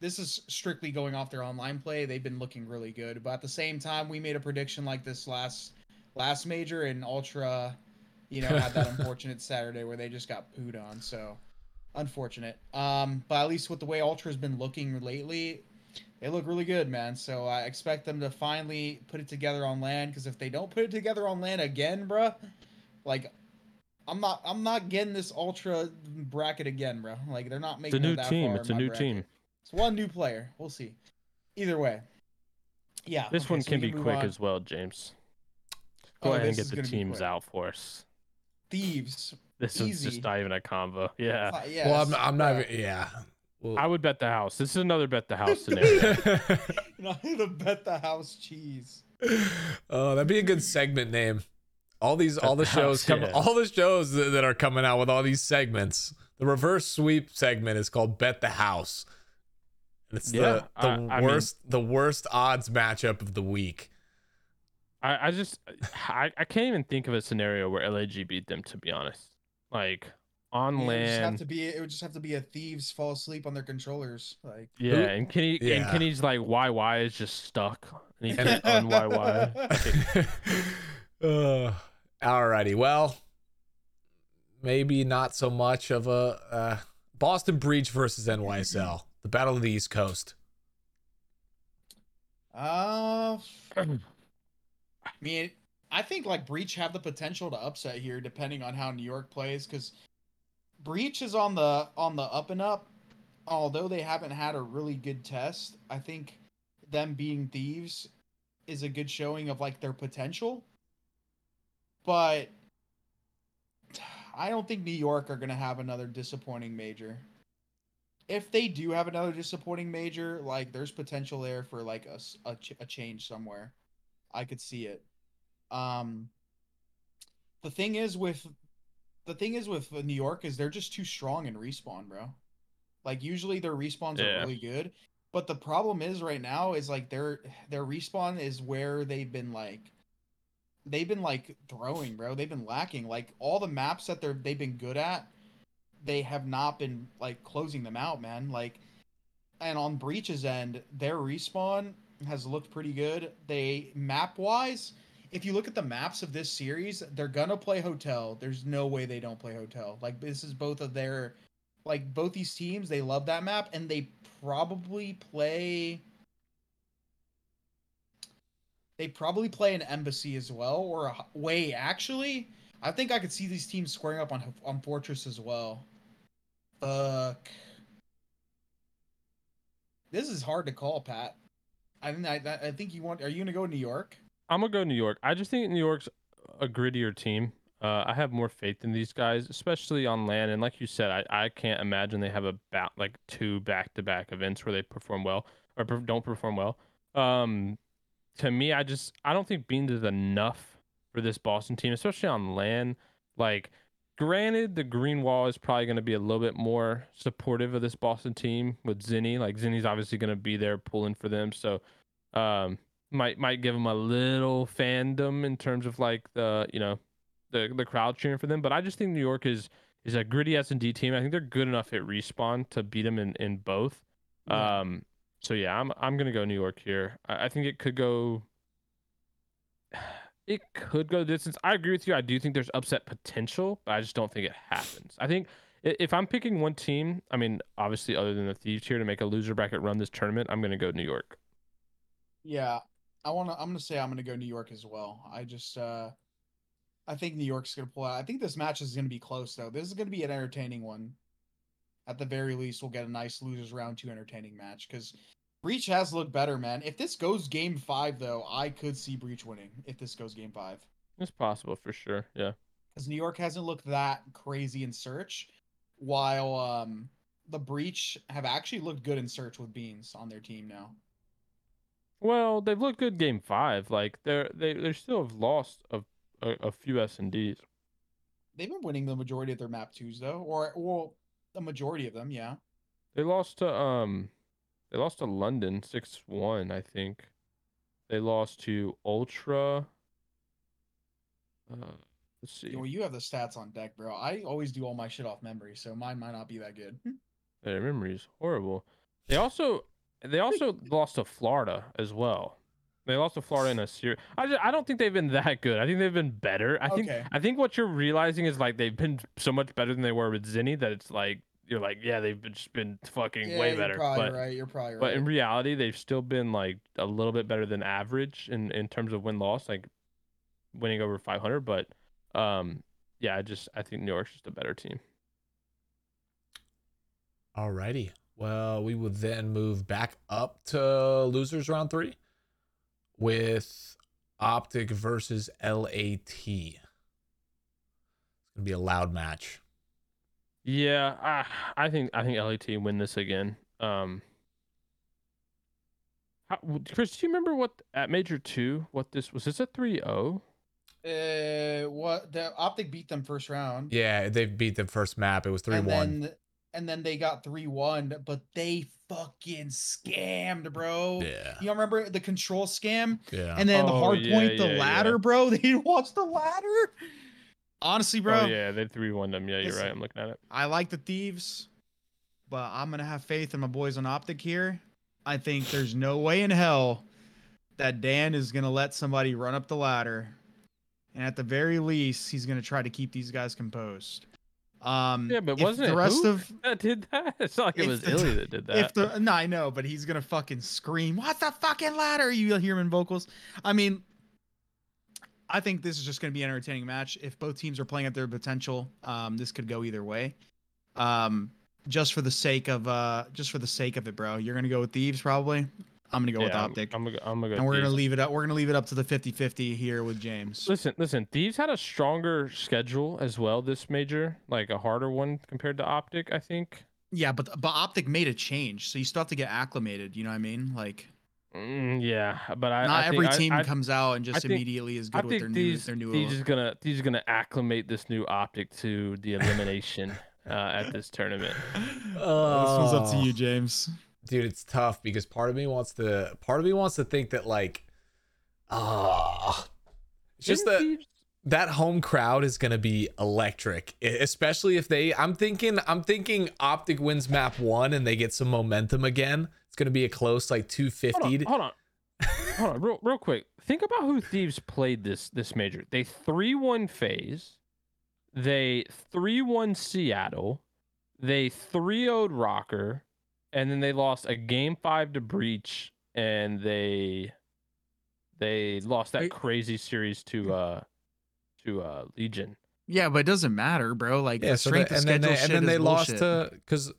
this is strictly going off their online play. They've been looking really good, but at the same time, we made a prediction like this last last major and Ultra, you know, had that unfortunate Saturday where they just got pooed on. So unfortunate. Um, but at least with the way Ultra's been looking lately, they look really good, man. So I expect them to finally put it together on land. Because if they don't put it together on land again, bruh, like I'm not I'm not getting this ultra bracket again, bro. Like they're not It's a new that team. It's a new bracket. team. It's one new player. We'll see. Either way. Yeah. This okay, one so can be quick on. as well, James. Go Oh, ahead and get the teams out for us. Thieves. This is just not even a combo. Yeah. Uh, yes, well, I'm, I'm not. uh, even- Yeah. Well, I would bet the house. This is another bet the house scenario. you know, I'm gonna bet the house cheese. oh, that'd be a good segment name. All these, all the the shows house, come, yeah. all the shows that, that are coming out with all these segments. The reverse sweep segment is called Bet the House. And it's Yeah, the, the I- I mean- worst, the worst odds matchup of the week. I, I just I, I can't even think of a scenario where LAG beat them to be honest. Like on It would just have land. to be. It would just have to be a thieves fall asleep on their controllers. Like. Yeah, and Kenny and Yeah. Kenny's like YY is just stuck. And he And- can't un YY. uh, alrighty. Well, maybe not so much of a uh, Boston Breach versus NYSL, the Battle of the East Coast. Uh, I mean, I think like Breach have the potential to upset here, depending on how New York plays, because Breach is on the on the up and up. Although they haven't had a really good test, I think them being thieves is a good showing of like their potential. But I don't think New York are gonna have another disappointing major. If they do have another disappointing major, like there's potential there for like a, a, ch- a change somewhere. I could see it. Um, the thing is with the thing is with New York is they're just too strong in respawn, bro. Like usually their respawns Yeah. are really good, but the problem is right now is like their their respawn is where they've been like they've been like throwing, bro. They've been lacking. Like all the maps that they're they've been good at, they have not been like closing them out, man. Like and on Breach's end, their respawn has looked pretty good. They map wise, if you look at the maps of this series, they're gonna play hotel. There's no way they don't play hotel. Like this is both of their like both these teams, they love that map and they probably play they probably play an embassy as well or a way actually I think I could see these teams squaring up on on Fortress as well. Fuck. This is hard to call, Pat. I think I, I think you want. Are you gonna go to New York? I'm gonna go New York. I just think New York's a grittier team. Uh, I have more faith in these guys, especially on land. And like you said, I, I can't imagine they have about like two back to back events where they perform well or don't perform well. Um, to me, I just I don't think Beans is enough for this Boston team, especially on land. Like, granted, the green wall is probably going to be a little bit more supportive of this Boston team with Zinni. Like Zinni's obviously going to be there pulling for them, so um, might might give them a little fandom in terms of like the you know the the crowd cheering for them. But I just think New York is is a gritty S and D team. I think they're good enough at respawn to beat them in in both. Yeah. Um, so yeah, I'm I'm gonna go New York here. I, I think it could go. It could go the distance. I agree with you. I do think there's upset potential, but I just don't think it happens. I think if I'm picking one team, I mean, obviously, other than the Thieves here to make a loser bracket run this tournament, I'm gonna go New York. Yeah, I want to. I'm gonna say I'm gonna go New York as well. I just, uh I think New York's gonna pull out. I think this match is gonna be close though. This is gonna be an entertaining one. At the very least, we'll get a nice losers round two entertaining match because Breach has looked better, man. If this goes game five though, I could see Breach winning. If this goes game five, It's possible for sure. Yeah. because New York hasn't looked that crazy in search, while um the Breach have actually looked good in search with Beans on their team now. Well, they've looked good game five. Like they're they they still have lost a a, a few S and Ds. They've been winning the majority of their map twos though, or well, the majority of them, yeah. They lost to um, they lost to London six one. I think. They lost to Ultra. Uh, Let's see. Well, you have the stats on deck, bro. I always do all my shit off memory, so mine might not be that good. Their memory is horrible. They also they also lost to Florida as well. They lost to Florida in a series. I, just, I don't think they've been that good. I think they've been better. I think Okay. I think what you're realizing is like they've been so much better than they were with Zinni that it's like you're like yeah they've been- just been fucking way better. You're probably but right. You're probably right. but in reality they've still been like a little bit better than average in in terms of win loss like winning over 500. But um yeah I just I think New York's just a better team. Alrighty. Well, we would then move back up to losers round three with Optic versus LAT. It's gonna be a loud match. Yeah, I, I think I think LAT win this again. Um, how, Chris, do you remember what at Major Two? What this was? This a 3-0? Uh, what the optic beat them first round. Yeah, they beat the first map. It was three one. and then they got three one, but they fucking scammed, bro. Yeah, You remember the control scam? yeah. And then the Oh, hard yeah, point, the yeah, yeah. ladder, bro. They didn't watch the ladder. Honestly, bro, Oh yeah, they three one them. Yeah, you're Listen. right. I'm looking at it. I like the thieves, but I'm gonna have faith in my boys on optic here. I think there's no way in hell that Dan is gonna let somebody run up the ladder, and at the very least, he's gonna try to keep these guys composed. Um, Yeah, but wasn't the it rest of that did that? It's not like it was the- iLLeY that did that. if the no, I know, but he's gonna fucking scream, "What the fucking ladder?" You hear him in vocals. I mean, I think this is just gonna be an entertaining match. If both teams are playing at their potential, um, this could go either way. Um, just for the sake of uh, just for the sake of it, bro. You're gonna go with thieves, probably. I'm gonna go with Yeah, I'm- optic, I'm, gonna I'm gonna go. and we're gonna leave it up. We're gonna leave it up to the 50-50 here with James. Listen, listen. Thieves had a stronger schedule as well this major, like a harder one compared to Optic. I think. Yeah, but but optic made a change, so you still have to get acclimated. You know what I mean? Like. Mm, yeah, but I Not I every think, team I, comes out and just think- immediately is I good with think their new these their new. these is gonna these is gonna acclimate this new optic to the elimination uh, at this tournament. this one's up to Oh. you, James. dude it's tough because part of me wants to part of me wants to think that like ah it's just Didn't that Thieves- that home crowd is going to be electric especially if they i'm thinking i'm thinking optic wins map one and they get some momentum again it's going to be a close like 250 hold on, hold on, hold on, real real quick. Think about who Thieves played this this major. They three one FaZe, they three one Seattle, they three 0 ROKKR, and then they lost a game five to Breach, and they they lost that crazy series to uh to uh Legion. Yeah, but it doesn't matter, bro. Like yeah the so strength they, of and then schedule they, and then is they lost to because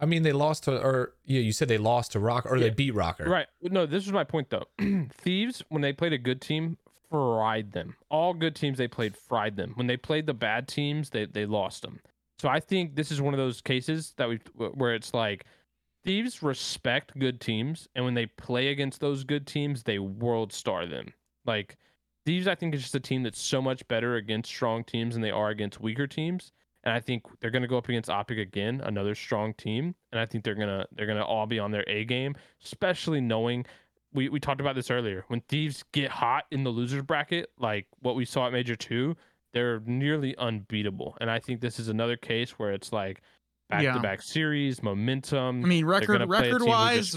i mean they lost to or yeah you said they lost to ROKKR they beat ROKKR Right. No, this was my point though. Thieves, when they played a good team, fried them. All good teams they played fried them. When they played the bad teams, they they lost them. So I think this is one of those cases that we where it's like Thieves respect good teams, and when they play against those good teams, they world star them. Like Thieves, I think is just a team that's so much better against strong teams than they are against weaker teams. And I think they're gonna go up against Optic again, another strong team. And I think they're gonna they're gonna all be on their A game, especially knowing we, we talked about this earlier. When thieves get hot in the losers bracket, like what we saw at Major Two, they're nearly unbeatable. And I think this is another case where it's like back-to-back series, momentum. I mean, record gonna play a team record wise,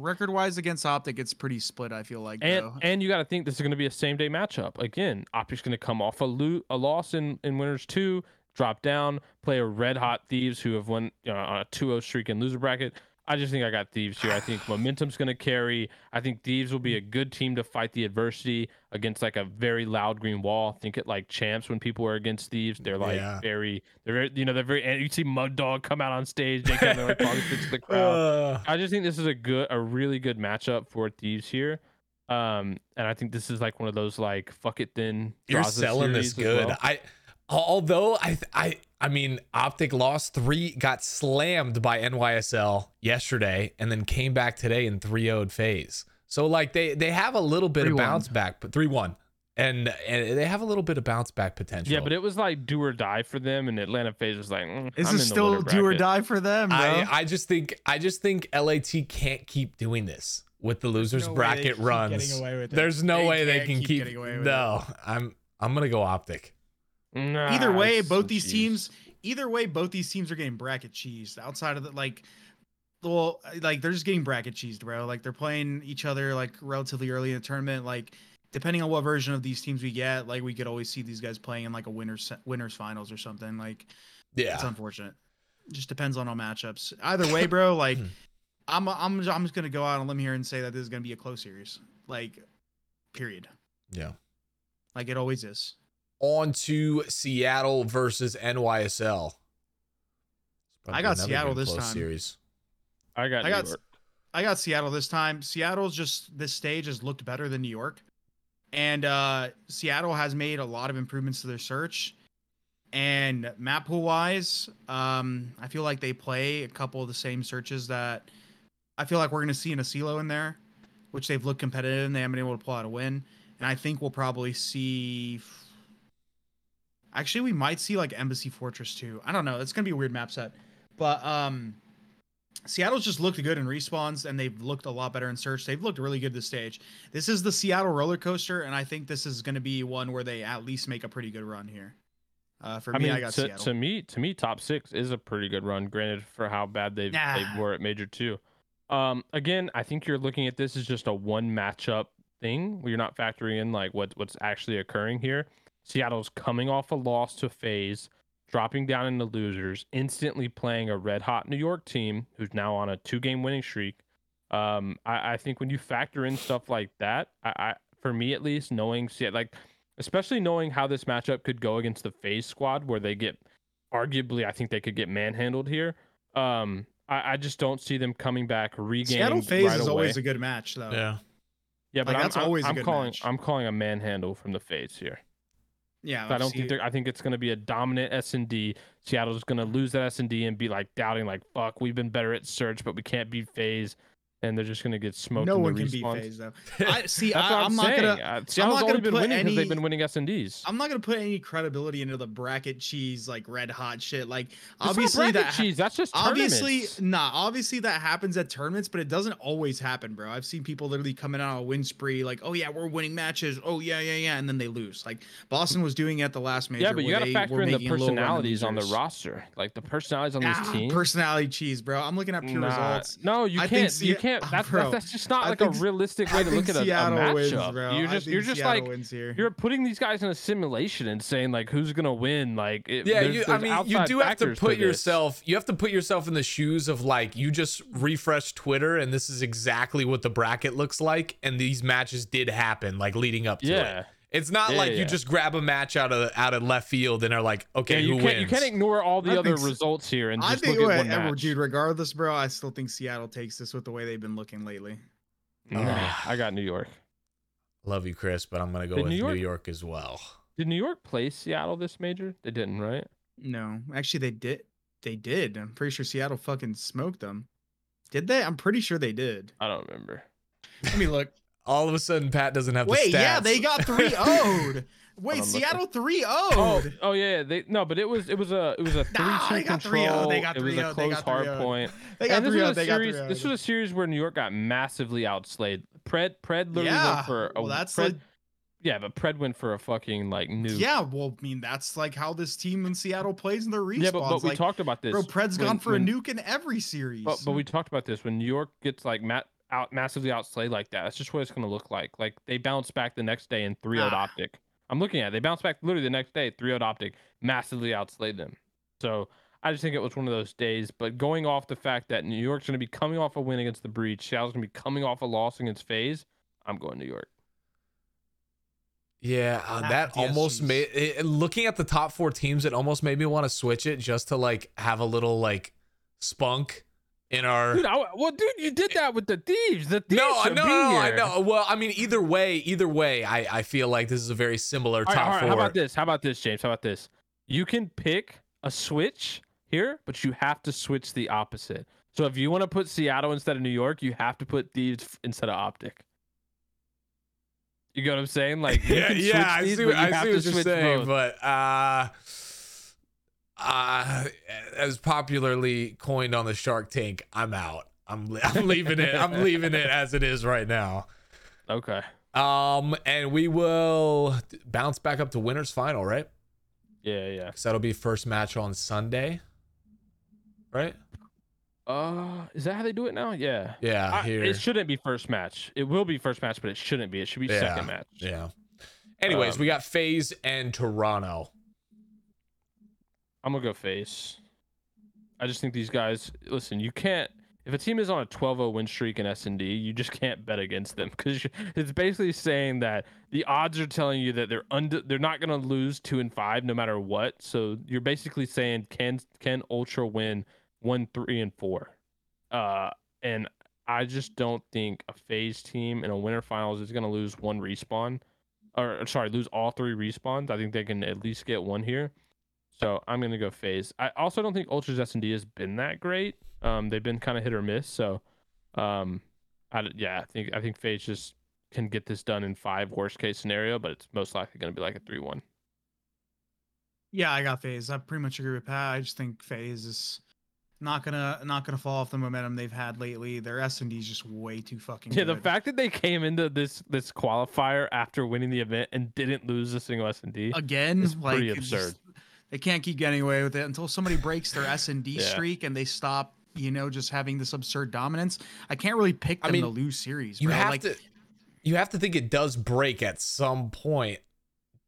record wise against Optic, it's pretty split. I feel like. and though. and you got to think this is going to be a same day matchup again. Optic's going to come off a lo- a loss in in winners two, drop down, play a red hot thieves who have won know, on a 2-0 streak in loser bracket. I just think I got thieves here. I think momentum's going to carry. I think thieves will be a good team to fight the adversity against like a very loud green wall. Think it like champs when people are against thieves. They're like Yeah. very, they're very, you know, they're very. And you see Mud Dog come out on stage, they kind of like politics to the crowd. Uh, I just think this is a good, a really good matchup for thieves here. Um, and I think this is like one of those like fuck it then. You're selling this good. well. I although I I I mean Optic lost 3 got slammed by NYSL yesterday and then came back today in 3-0 FaZe. So like they they have a little bit of 3-1. bounce back but 3-1. And and they have a little bit of bounce back potential. Yeah, but it was like do or die for them, and Atlanta FaZe was like, mm, this is the still do or die for them, bro. I I just think I just think LAT can't keep doing this with the losers no bracket runs. away with. There's no They way they can't keep keep. getting away with no, I'm I'm gonna go Optic. Either way, both these cheese. teams, either way, both these teams are getting bracket cheesed. Outside of the like, well, like they're just getting bracket cheesed, bro. Like they're playing each other like relatively early in the tournament. Like depending on what version of these teams we get, like we could always see these guys playing in like a winners winners finals or something. Like Yeah. it's unfortunate. Just depends on all matchups. Either way, bro. Like hmm. I'm I'm I'm just gonna go out on a limb here and say that this is gonna be a close series. Like, period. Yeah. Like it always is. On to Seattle versus NYSL. I got Seattle this time. Series. I got. I New got York. I got Seattle this time. Seattle's just this stage has looked better than New York. And uh Seattle has made a lot of improvements to their search. And map pool wise, um, I feel like they play a couple of the same searches that I feel like we're gonna see in Asilo in there, which they've looked competitive and they haven't been able to pull out a win. And I think we'll probably see actually we might see like Embassy Fortress too. I don't know. It's gonna be a weird map set. But um Seattle's just looked good in respawns, and they've looked a lot better in search. They've looked really good this stage. This is the Seattle roller coaster, and I think this is going to be one where they at least make a pretty good run here. Uh, for I me, mean, I got to, Seattle. to me, to me, top six is a pretty good run. Granted, for how bad they Nah. they were at Major Two. Um, again, I think you're looking at this as just a one matchup thing where you're not factoring in like what what's actually occurring here. Seattle's coming off a loss to FaZe, dropping down into losers, instantly playing a red hot New York team who's now on a two game winning streak. Um, I, I think when you factor in stuff like that, I, I for me at least, knowing Se- like especially knowing how this matchup could go against the FaZe squad, where they get arguably, I think they could get manhandled here. Um, I, I just don't see them coming back regaining Seattle FaZe right is away. always a good match, though. Yeah. yeah, but like, I'm, that's I'm- always a I'm good calling match. I'm calling a manhandle from the FaZe here. Yeah, I don't see- think they're. I think it's going to be a dominant S and D. Seattle's going to lose that S and D and be like doubting, like "fuck, we've been better at search, but we can't beat FaZe," and they're just going to get smoked. no one can beat respawns. FaZe though. I see. That's I, I'm, I'm not gonna. Uh, Seattle's not only been put winning because they've been winning S and Ds. I'm not gonna put any credibility into the bracket cheese like red hot shit. Like That's obviously that cheese. That's just obviously tournaments. nah obviously that happens at tournaments but it doesn't always happen bro i've seen people literally coming out on a win spree like oh yeah we're winning matches oh yeah yeah yeah and then they lose like boston was doing at the last major Yeah, but you got to factor in the making a little run of personalities on the roster. Like the personalities on this Ah, team. personality cheese bro i'm looking at pure Nah, results No, you I can't. Se- you can't. Ah, That's, bro, that's that's just not I like a think- realistic I way to look at a, a matchup. wins, bro. You're just you're just Seattle like wins here. you're putting these guys in a simulation and saying like who's gonna win. Like it, Yeah, there's- you, I mean, you do have to put this. yourself. You have to put yourself in the shoes of like you just refreshed Twitter, and this is exactly what the bracket looks like, and these matches did happen, like leading up to Yeah. it. It's not Yeah, like yeah, you yeah. just grab a match out of out of left field and are like, okay, Yeah, you who can't wins? you can't ignore all the I other think results here and i just think look at wait, one eh, match. dude regardless bro i still think seattle takes this with the way they've been looking lately Nah, I got New York. Love you, Chris, but I'm gonna go Did with New New York- York as well. Did New York play Seattle this major? They didn't, right? no actually they did they did i'm pretty sure seattle fucking smoked them did they i'm pretty sure they did I don't remember. let me look All of a sudden, Pat doesn't have Wait, the stats. yeah, they got 3 0'd. Wait, I'm Seattle 3 0'd. Oh, oh yeah, they no, but it was it was a it was a three Nah, two they got 3-0, control. they got it was a close hard point. They got this 3 was 0 a they got 3 series. This was a series where New York got massively outslayed. Pred Pred literally Yeah, went for a well, that's Pred, like, yeah, but Pred went for a fucking like nuke. yeah, well, I mean, that's like how this team in Seattle plays in their respawns. yeah, but, but we talked about this. bro, Pred's when- gone for when- a nuke in every series. But, but we talked about this when New York gets like mat, out massively outplayed like that. That's just what it's going to look like. Like they bounce back the next day in 3 0 Ah. optic. I'm looking at it. They bounce back literally the next day, 3 0 optic, massively outslayed them. So I just think it was one of those days. But going off the fact that New York's going to be coming off a win against the Breach, Seattle's going to be coming off a loss against FaZe, I'm going New York. Yeah, uh, that almost DSGs. made it, looking at the top four teams. It almost made me want to switch it just to like have a little like spunk in our. Dude, I, well, dude, you did that with the Thieves. The Thieves no, should no, be no, here. I know. Well, I mean, either way, either way, I I feel like this is a very similar All right, top right, four. How about this? How about this, James? How about this? You can pick a switch here, but you have to switch the opposite. So if you want to put Seattle instead of New York, you have to put Thieves instead of Optic. You get what I'm saying? Like, you yeah, can switch yeah, I see, what- you I have see to what you're saying, both. but uh, uh, as popularly coined on the Shark Tank, I'm out. I'm I'm leaving it. I'm leaving it as it is right now. Okay. Um, and we will bounce back up to winners final, right? Yeah, yeah. Because that'll be first match on Sunday, right? Uh, is that how they do it now? Yeah. Yeah, I- here. it shouldn't be first match. It will be first match, but it shouldn't be. It should be Yeah, second match. Yeah. Anyways, Um, we got FaZe and Toronto. I'm gonna go FaZe. I just think these guys. Listen, you can't. If a team is on a 12-0 win streak in S and D, you just can't bet against them because it's basically saying that the odds are telling you that they're under. They're not gonna lose two and five no matter what. So you're basically saying can can Ultra win one, three, and four? Uh, and I just don't think a FaZe team in a winter finals is gonna lose one respawn, or sorry, lose all three respawns. I think they can at least get one here. So I'm gonna go FaZe. I also don't think Ultra's S and D has been that great. Um, they've been kind of hit or miss. So, um, I yeah, I think I think FaZe just can get this done in five worst case scenario, but it's most likely gonna be like a three one. Yeah, I got FaZe. I pretty much agree with Pat. I just think FaZe is not gonna not gonna fall off the momentum they've had lately. Their S and D is just way too fucking. Yeah, the fact that they came into this this qualifier after winning the event and didn't lose a single S and D. again, is like pretty absurd. just- they can't keep getting away with it until somebody breaks their S and D Yeah. streak and they stop. You know, just having this absurd dominance. I can't really pick I them mean, to lose series. You bro. have like, to you have to think it does break at some point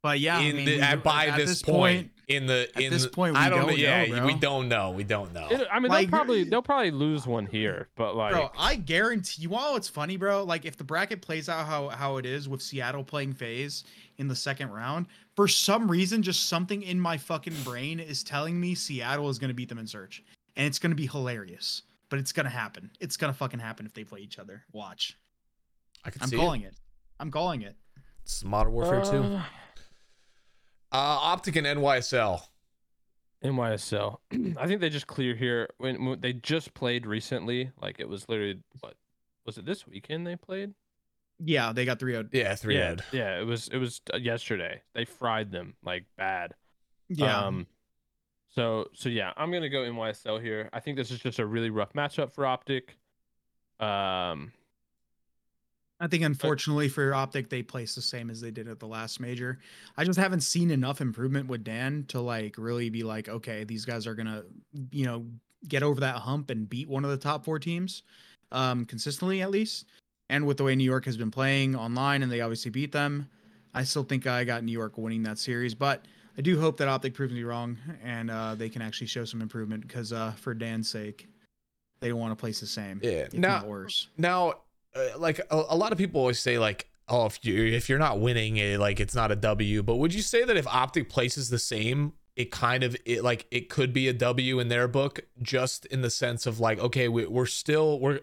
but yeah, in I mean, the, we at, by at this, point, in the at in this the- point, I we don't know don't yeah know, we don't know we don't know It- I mean, Like- they'll probably they'll probably lose one here, but like Bro, I guarantee you. While it's funny, bro, like if the bracket plays out how how it is with Seattle playing FaZe in the second round, for some reason, just something in my fucking brain is telling me Seattle is gonna beat them in search, and it's gonna be hilarious. But it's gonna happen. It's gonna fucking happen if they play each other. Watch. I can see it. I'm see calling it. it. I'm calling it. It's Modern Warfare 2 uh, uh Optic and NYSL NYSL. I think they just clear here when, when they just played recently. Like it was literally what was it this weekend they played? Yeah, they got three out. yeah three yeah, head yeah. It was it was uh, yesterday. They fried them like bad. Yeah. Um, so so yeah, I'm gonna go NYSL here. I think this is just a really rough matchup for Optic. Um, I think unfortunately for Optic, they placed the same as they did at the last major. I just haven't seen enough improvement with Dan to like really be like, okay, these guys are gonna, you know, get over that hump and beat one of the top four teams, um, consistently at least. And with the way New York has been playing online, and they obviously beat them, I still think I got New York winning that series. But I do hope that Optic proves me wrong and uh, they can actually show some improvement because uh, for Dan's sake, they don't want to place the same. Yeah. if Now- not worse. now uh, like a, a lot of people always say like oh if you if you're not winning it like it's not a w but would you say that if optic places the same it kind of it like it could be a w in their book just in the sense of like okay we, we're still we're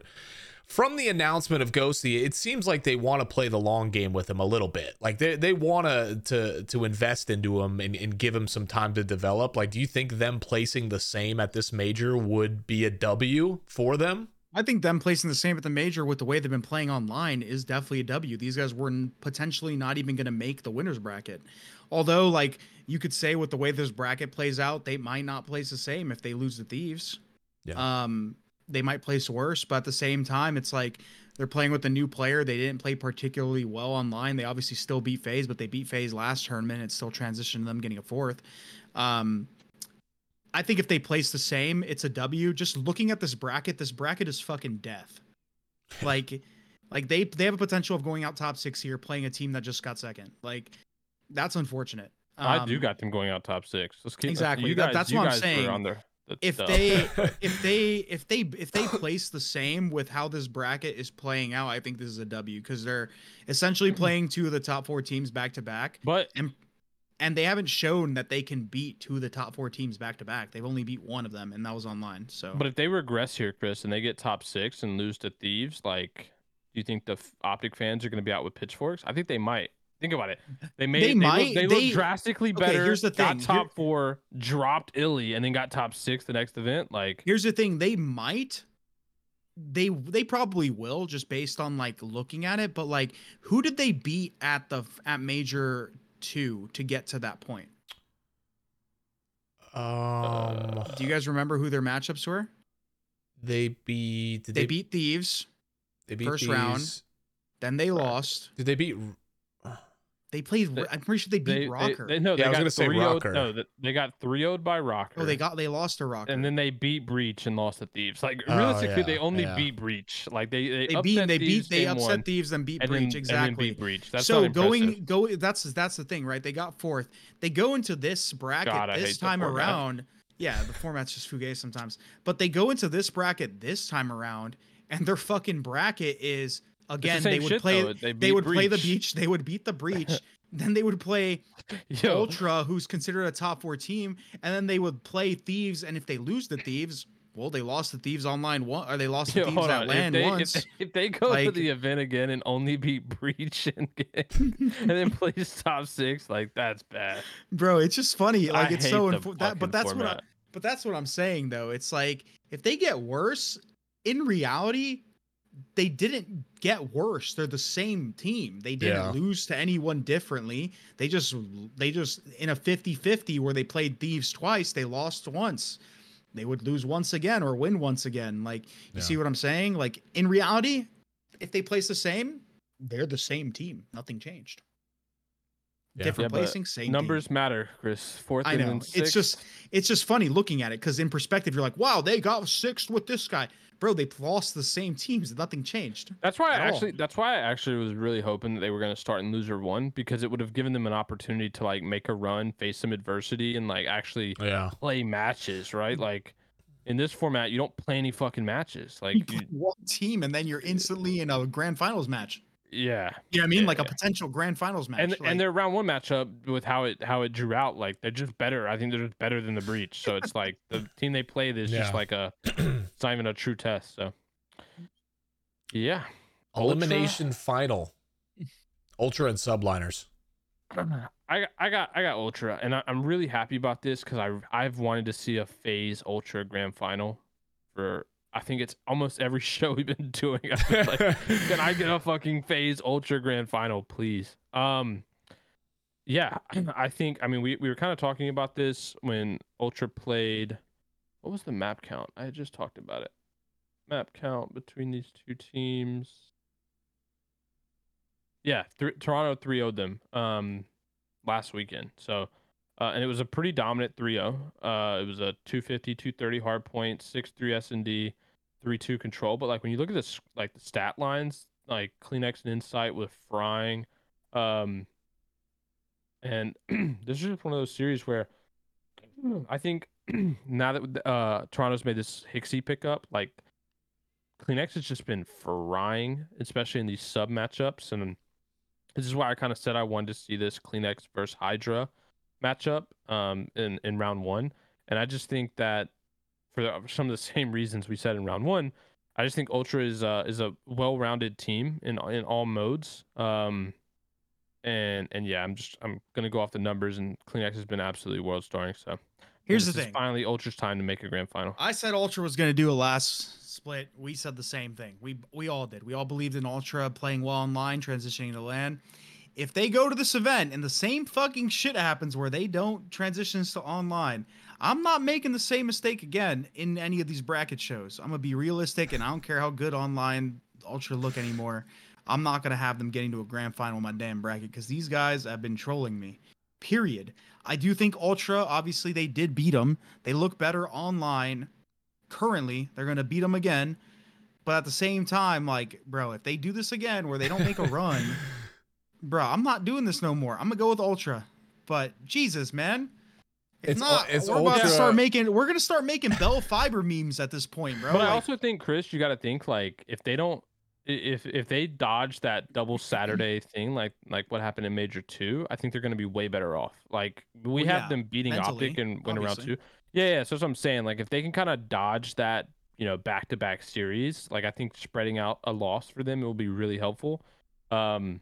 from the announcement of Ghosty, it seems like they want to play the long game with him a little bit. Like they they want to to to invest into him and, and give him some time to develop. Like, do you think them placing the same at this major would be a W for them? I think them placing the same at the major with the way they've been playing online is definitely a W. These guys were potentially not even going to make the winners bracket. Although, like you could say, with the way this bracket plays out, they might not place the same if they lose the thieves. Yeah. Um, they might place worse, but at the same time, it's like they're playing with a new player. They didn't play particularly well online. They obviously still beat FaZe, but they beat FaZe last tournament. It still transitioned to them getting a fourth. Um, I think if they place the same, it's a W. Just looking at this bracket, this bracket is fucking death. Like, like they they have a potential of going out top six here, playing a team that just got second. Like, that's unfortunate. I do Um, got them going out top six. Let's keep Exactly, You that- guys, that's you what I'm saying. On the, if they if they if they if they place the same with how this bracket is playing out, I think this is a W because they're essentially mm-hmm. playing two of the top four teams back to back, but and and they haven't shown that they can beat two of the top four teams back to back. They've only beat one of them, and that was online. So, but if they regress here, Chris, and they get top six and lose to thieves, like, do you think the optic fans are going to be out with pitchforks? I think they might. Think about it. They made They they, might- look, they, they- look drastically Okay, better. here's the Got thing. top Here- four, dropped iLLeY, and then got top six the next event. Like, here's the thing: they might. They they probably will just based on like looking at it, but like who did they beat at the at major two to get to that point? Um, Do you guys remember who their matchups were? they beat. They, they, beat Thieves, They beat first round. then they lost, Did they beat? They played. They- I'm pretty sure they beat They, they, ROKKR. they, no, Yeah, they I was got gonna say 3 ROKKR. No, they got 3 0 by ROKKR. oh, they got they lost to ROKKR. and then they beat Breach and lost to Thieves. Like Oh, realistically, they only yeah. beat Breach. Like they they, they beat they beat they upset one, thieves and beat and Breach then, and exactly. then beat Breach. That's so not going go that's that's the thing, right? They got fourth. They go into this bracket God, this time around. Yeah, the format's just fugazi sometimes. But they go into this bracket this time around, and their fucking bracket is It's the again they would shit, play. They, they would play the beach, they would beat the breach, then they would play Yo, Ultra, who's considered a top four team, and then they would play Thieves, and if they lose the Thieves, well, they lost the Thieves online one, or they lost the yo, Thieves at on. If they, if, once. they, if they go to the event again and only beat Breach and, get, and then plays top six, like that's bad. Bro, it's just funny. Like I it's so the info- that, but that's what I, but that's what I'm saying though. It's like if they get worse, in reality, they didn't get worse. They're the same team. They didn't Yeah. lose to anyone differently. They just they just in a 50-50 where they played Thieves twice, they lost once. They would lose once again or win once again. Like you Yeah. see what I'm saying? Like in reality, if they place the same, they're the same team. Nothing changed. Yeah. Different Yeah, placing, same team. Numbers matter, Chris. Fourth I know. then It's just it's just funny looking at it because in perspective, you're like, wow, they got sixth with this guy. Bro, they lost the same teams. Nothing changed. That's why I at all. actually that's why I actually was really hoping that they were going to start in loser one because it would have given them an opportunity to like make a run, face some adversity, and like actually Yeah. play matches, right? Like in this format, you don't play any fucking matches. Like You you, one team and then you're instantly in a grand finals match. Yeah, You know what I mean? Yeah, like a potential grand finals match. and like, and their round one matchup with how it how it drew out, like they're just better. I think they're just better than the breach. So it's like the team they played is just like a it's not even a true test. So yeah. Ultra- Elimination final. Ultra and subliners. I got- I got I got Ultra, and I, I'm really happy about this because I I've wanted to see a FaZe Ultra Grand Final for I think it's almost every show we've been doing. Been like, can I get a fucking FaZe Ultra Grand Final, please? Um, yeah, I think I mean we we were kind of talking about this when Ultra played. What was the map count? I had just talked about it. Map count between these two teams. Yeah, th- Toronto 3 0'd them um, last weekend. So, uh, and it was a pretty dominant 3 0. Uh, it was a 250, 230 hard point, 6 3 S&D, 3 2 control. But like when you look at this, like the stat lines, like CleanX and Insight with frying, um, and this is just one of those series where I think now that uh, Toronto's made this Hixie pickup, like CleanX has just been frying, especially in these sub matchups. And this is why I kind of said I wanted to see this CleanX versus HyDra matchup um, in, in round one. And I just think that for some of the same reasons we said in round one, I just think Ultra is uh, is a well rounded team in in all modes. Um, and and yeah, I'm just I'm gonna go off the numbers, and CleanX has been absolutely world starring. So Here's the thing. finally Ultra's time to make a grand final. I said Ultra was going to do a last split. We said the same thing. We we all did. We all believed in Ultra playing well online, transitioning to LAN. If they go to this event and the same fucking shit happens where they don't transition to online, I'm not making the same mistake again in any of these bracket shows. I'm gonna be realistic, and I don't care how good online Ultra look anymore. I'm not gonna have them getting to a grand final in my damn bracket because these guys have been trolling me. Period. I do think Ultra, obviously, they did beat them. They look better online currently. They're going to beat them again. But at the same time, like, bro, if they do this again where they don't make a run, bro, I'm not doing this no more. I'm going to go with Ultra. But Jesus, man. If It's ul- not, it's we're about to start making we're gonna start making Bell Fiber memes at this point, bro. But I also think, Chris, you got to think like if they don't, if if they dodge that double Saturday thing, like like what happened in Major Two, I think they're going to be way better off. Like we Well, have yeah, them beating OpTic and win around two. Yeah, yeah. So that's what I'm saying. Like if they can kind of dodge that, you know, back to back series, like I think spreading out a loss for them it will be really helpful. Um,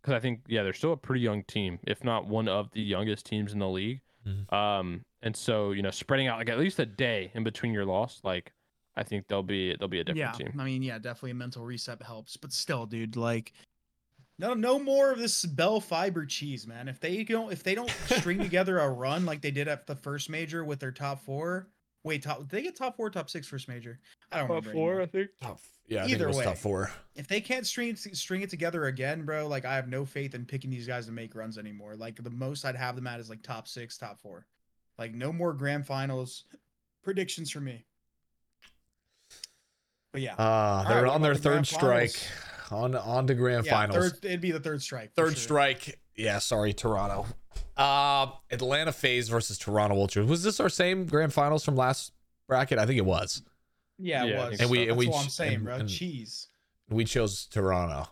because I think yeah, they're still a pretty young team, if not one of the youngest teams in the league. Mhm. Um, and so you know, spreading out like at least a day in between your loss, like I think they'll be they'll be a different yeah, team. I mean, yeah, definitely a mental reset helps, but still, dude, like, no, no more of this Bell Fiber cheese, man. If they don't, if they don't string together a run like they did at the first major with their top four, Wait, top? Did they get top four, top six first major? I don't remember. Top remember. four, anymore. I think. Top, yeah, I think Either way. top four. If they can't string string it together again, bro, like I have no faith in picking these guys to make runs anymore. Like the most I'd have them at is like top six, top four. Like no more grand finals predictions for me. But yeah, Uh, they're what on their about the grand third strike. On on to grand yeah, finals. third, it'd be the third strike. Third sure. strike. Yeah, sorry, Toronto. Uh, Atlanta FaZe versus Toronto Ultras. Was this our same grand finals from last bracket? I think it was. Yeah, it Yeah, was. think And we- That's and we what I'm saying, and- bro. and- Cheese. We chose Toronto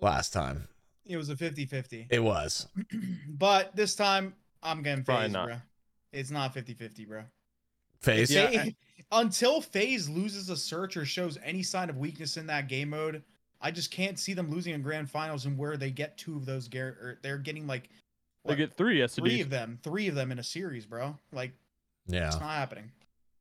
last time. It was a 50-50. It was. but this time I'm getting Probably FaZe, bro. It's not 50-50, bro. FaZe. Yeah, until FaZe loses a search or shows any sign of weakness in that game mode, I just can't see them losing in grand finals and where they get two of those. Gar- or they're getting like They get three three of them, three of them in a series, bro. Like Yeah. it's not happening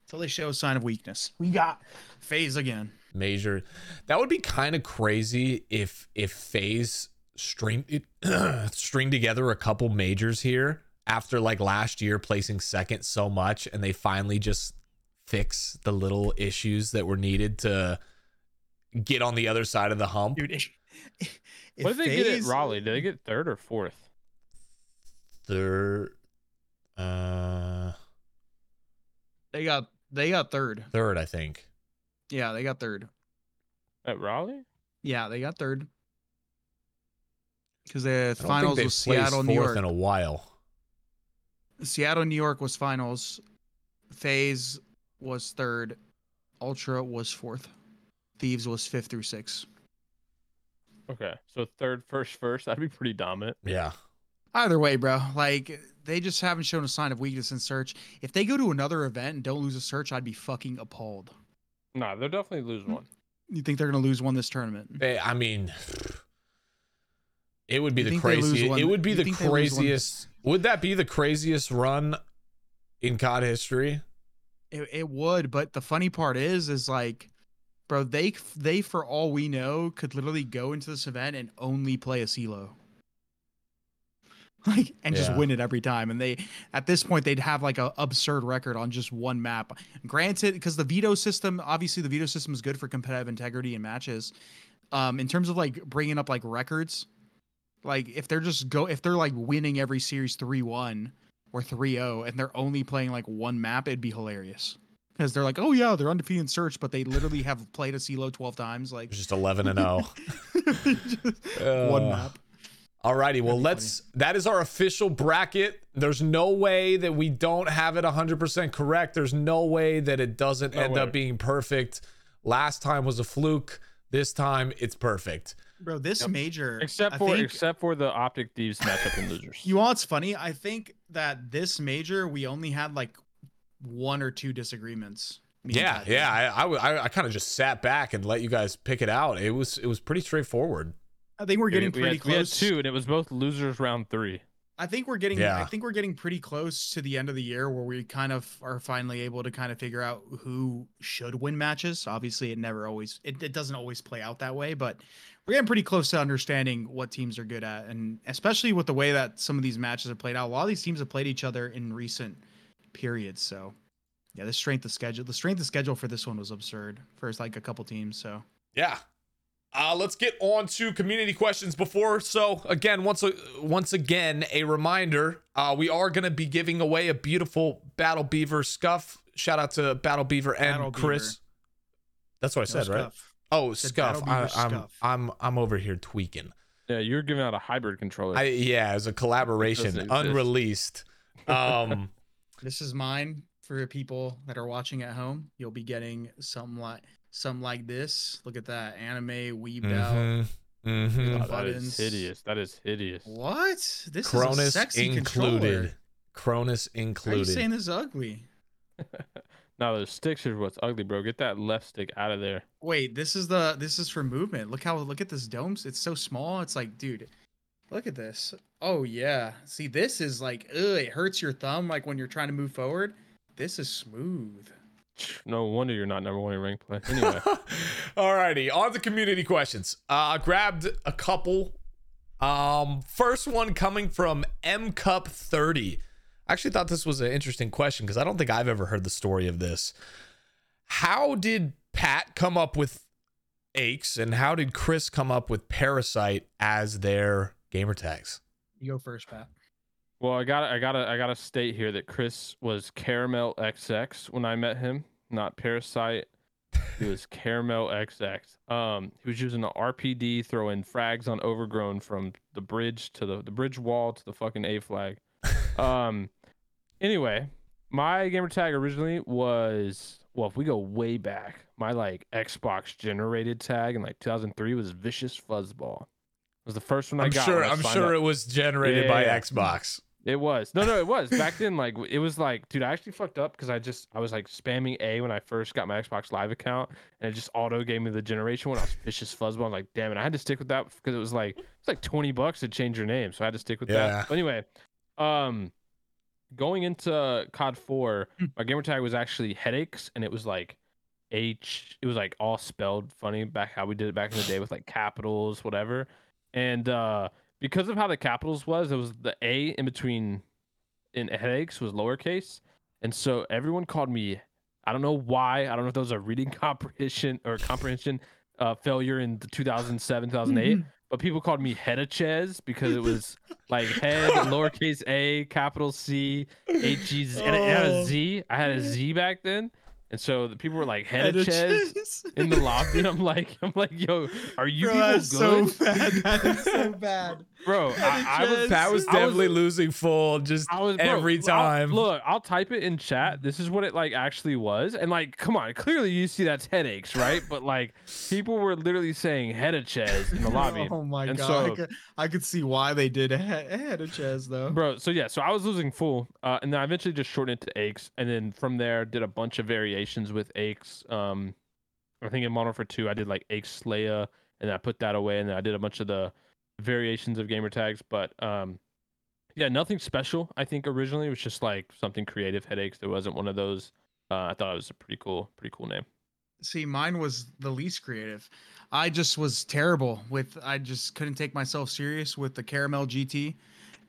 until they show a sign of weakness. We got FaZe again. Major. That would be kind of crazy if if FaZe string string together a couple majors here after like last year placing second so much and they finally just fix the little issues that were needed to get on the other side of the hump. dude. If, if What did they get at FaZe- Raleigh? Did they get third or fourth? Third uh They got they got third. third, I think. Yeah, they got third. At Raleigh? Yeah, they got third. Because the I don't finals they've was placed Seattle, New fourth York. in a while. Seattle, New York was finals. FaZe was third. Ultra was fourth. Thieves was fifth through sixth. Okay. So third, first, first. That'd be pretty dominant. Yeah. Either way, bro, like they just haven't shown a sign of weakness in search. If they go to another event and don't lose a search, I'd be fucking appalled. Nah, they'll definitely lose hmm. one. You think they're gonna lose one this tournament? They- I mean, it would be You the think craziest. It would be you the think they lose one- craziest. Would that be the craziest run in COD history? It, it would, but the funny part is, is like, bro, they they for all we know could literally go into this event and only play Asilo. Like and just Yeah. win it every time, and they at this point they'd have like a absurd record on just one map. Granted, because the veto system, obviously the veto system is good for competitive integrity in matches. Um, in terms of like bringing up like records, like if they're just go if they're like winning every series three one or 3-0 and they're only playing like one map, it'd be hilarious. Because they're like, oh yeah, they're undefeated in search, but they literally have played Asilo 12 times. Like just eleven and zero. just one Uh, map. Alrighty, well let's. That is our official bracket. There's no way that we don't have it 100% correct. There's no way that it doesn't No end way. up being perfect. Last time was a fluke. This time it's perfect. Bro, this major Except I for think- except for the OpTic thieves matchup in losers. you know what's funny? I think that this major we only had like one or two disagreements. me and Yeah, Pat yeah. I, I I, w- I, I kind of just sat back and let you guys pick it out. It was it was pretty straightforward. I think we're getting we, pretty had, we had close. two, and it was both losers round three. I think we're getting Yeah. I think we're getting pretty close to the end of the year where we kind of are finally able to kind of figure out who should win matches. Obviously, it never always it, it doesn't always play out that way, but we're getting pretty close to understanding what teams are good at and especially with the way that some of these matches are played out. A lot of these teams have played each other in recent periods, so yeah, the strength of schedule, the strength of schedule for this one was absurd for like a couple teams, so Yeah. Uh, let's get on to community questions before. So again, once a, once again, a reminder: uh, we are going to be giving away a beautiful Battle Beaver scuff. Shout out to Battle Beaver and Battle Chris. Beaver. That's what I No said, right? Oh, scuff. Battle I, Beaver I'm scuff. I'm I'm over here tweaking. Yeah, you were giving out a hybrid controller. I yeah, as a collaboration, unreleased. Um, This is mine for people that are watching at home. You'll be getting something like something like this. Look at that anime weaved out. mhm, mhm. Oh, that is hideous. That is hideous. What? This is a Cronus sexy included. controller. Cronus How are you included. saying this is ugly? Now those sticks are what's ugly, bro. Get that left stick out of there. Wait, this is the this is for movement. Look how look at this domes. It's so small. It's like, dude, look at this. Oh yeah. See, this is like, ugh, it hurts your thumb like when you're trying to move forward. This is smooth. No wonder you're not number one in rank play. Anyway, Alrighty, on to community questions. Uh grabbed a couple. Um, first one coming from M Cup 30. I actually thought this was an interesting question because I don't think I've ever heard the story of this. How did Pat come up with Aches and how did Chris come up with Parasite as their gamer tags? You go first, Pat. Well, I got I got to I got to state here that Chris was Caramel XX when I met him, not Parasite. He was Caramel XX. Um, he was using the RPD, throwing frags on Overgrown from the bridge to the the bridge wall to the fucking A flag. Um, anyway, my gamer tag originally was well, if we go way back, my like Xbox generated tag in like 2003 was Vicious Fuzzball. It was the first one I I'm got. sure I'm sure it was generated by Yeah. Xbox. It was. No, no, it was. Back then, like it was like, dude, I actually fucked up because I just I was like spamming A when I first got my Xbox Live account, and it just auto gave me the generation one. I was vicious fuzzball. I'm like, damn it, I had to stick with that because it was like it's like 20 bucks to change your name, so I had to stick with Yeah. that. But anyway, um, going into COD 4, my gamer tag was actually headaches, and it was like H. It was like all spelled funny back how we did it back in the day with like capitals, whatever. And uh because of how the capitals was, it was the A in between in headaches was lowercase, and so everyone called me. I don't know why. I don't know if that was a reading comprehension or comprehension uh, failure in the 2007 2008, but people called me Hedachez because it was like head lowercase a capital C H E Z and it had Oh. a Z. I had a Z back then, and so the people were like Hedachez in the lobby. And I'm like, I'm like, yo, are you Bro, people good, so bad. That is so bad. Bro? I, I was Hedachez. Pat was I was- definitely losing full just I was bro, every I'll- time. look, I'll type it in chat. This is what it like actually was, and like, come on, clearly you see that's headaches, right? But like, people were literally saying head of headaches in the lobby, Oh my And god! so- I, could, I could see why they did ahead, ahead of Ches though. bro. So yeah, so I was losing full, uh, and then I eventually just shortened it to aches, and then from there did a bunch of variations with aches. Um, I think in Modern for Two, I did like aches Slaya, and I put that away, and then I did a bunch of the variations of gamer tags, but um. Yeah, nothing special. I think originally it was just like something creative headaches. There wasn't one of those. Uh, I thought it was a pretty cool, pretty cool name. See, mine was the least creative. I just was terrible with. I just couldn't take myself serious with the Caramel GT,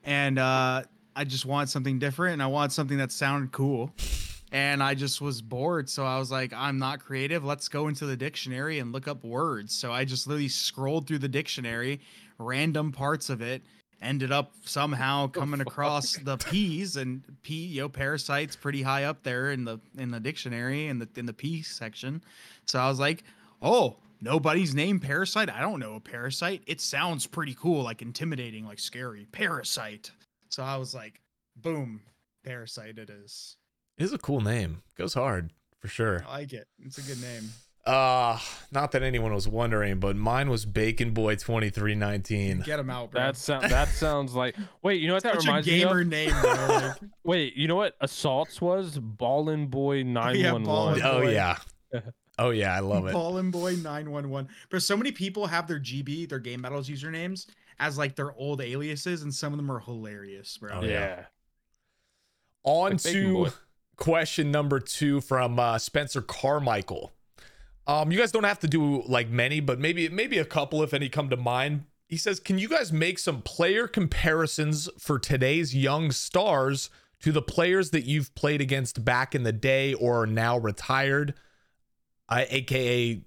and uh, I just wanted something different, and I wanted something that sounded cool. And I just was bored, so I was like, "I'm not creative. Let's go into the dictionary and look up words." So I just literally scrolled through the dictionary, random parts of it, ended up somehow coming across the P's and P, you know, parasites pretty high up there in the in the dictionary in the in the P section. So I was like, "Oh, nobody's named Parasite. I don't know a parasite. It sounds pretty cool, like intimidating, like scary. Parasite." So I was like, "Boom, Parasite it is." It is a cool name. Goes hard for sure. I like it. It's a good name. Uh not that anyone was wondering, but mine was Bacon Boy 2319. Get him out, bro. That sound that sounds like. Wait, you know what that Such a reminds me of? gamer name. Bro. Like, Wait, you know what assaults was? Ballin' Boy nine one Ballin' one. Oh yeah. Oh yeah, I love it. Ballin' Boy 911. But so many people have their GB, their game battles usernames, as like their old aliases, and some of them are hilarious, bro. Oh, yeah. yeah. On Like to question number two from uh, Spencer Carmichael. Um, you guys don't have to do like many, but maybe maybe a couple if any come to mind. He says, "Can you guys make some player comparisons for today's young stars to the players that you've played against back in the day or are now retired, uh, aka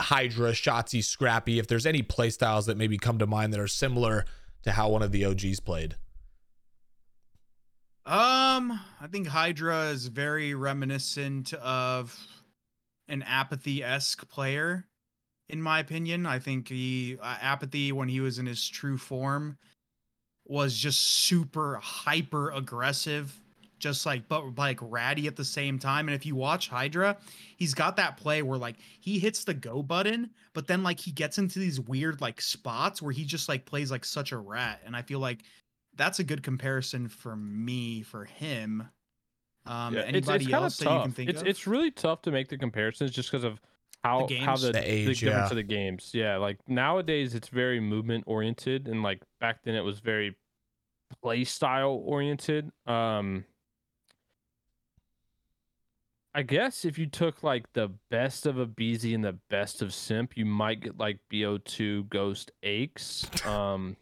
HyDra, Shotzzy, Scrappy? If there's any play styles that maybe come to mind that are similar to how one of the OGs played." Um, I think HyDra is very reminiscent of an apathy esque player, in my opinion. I think he uh, apathy when he was in his true form was just super hyper aggressive, just like but like ratty at the same time. And if you watch HyDra, he's got that play where like he hits the go button, but then like he gets into these weird like spots where he just like plays like such a rat. And I feel like that's a good comparison for me for him. Um, Yeah, it's, anybody it's kind of else that you can tough. think It's of? it's really tough to make the comparisons just because of how how games? the, The the, age, difference yeah. of the games. Yeah, like nowadays it's very movement oriented, and like back then it was very play style oriented. Um, I guess if you took like the best of aBeZy and the best of Simp, you might get like BO2 Ghost Aches. Um,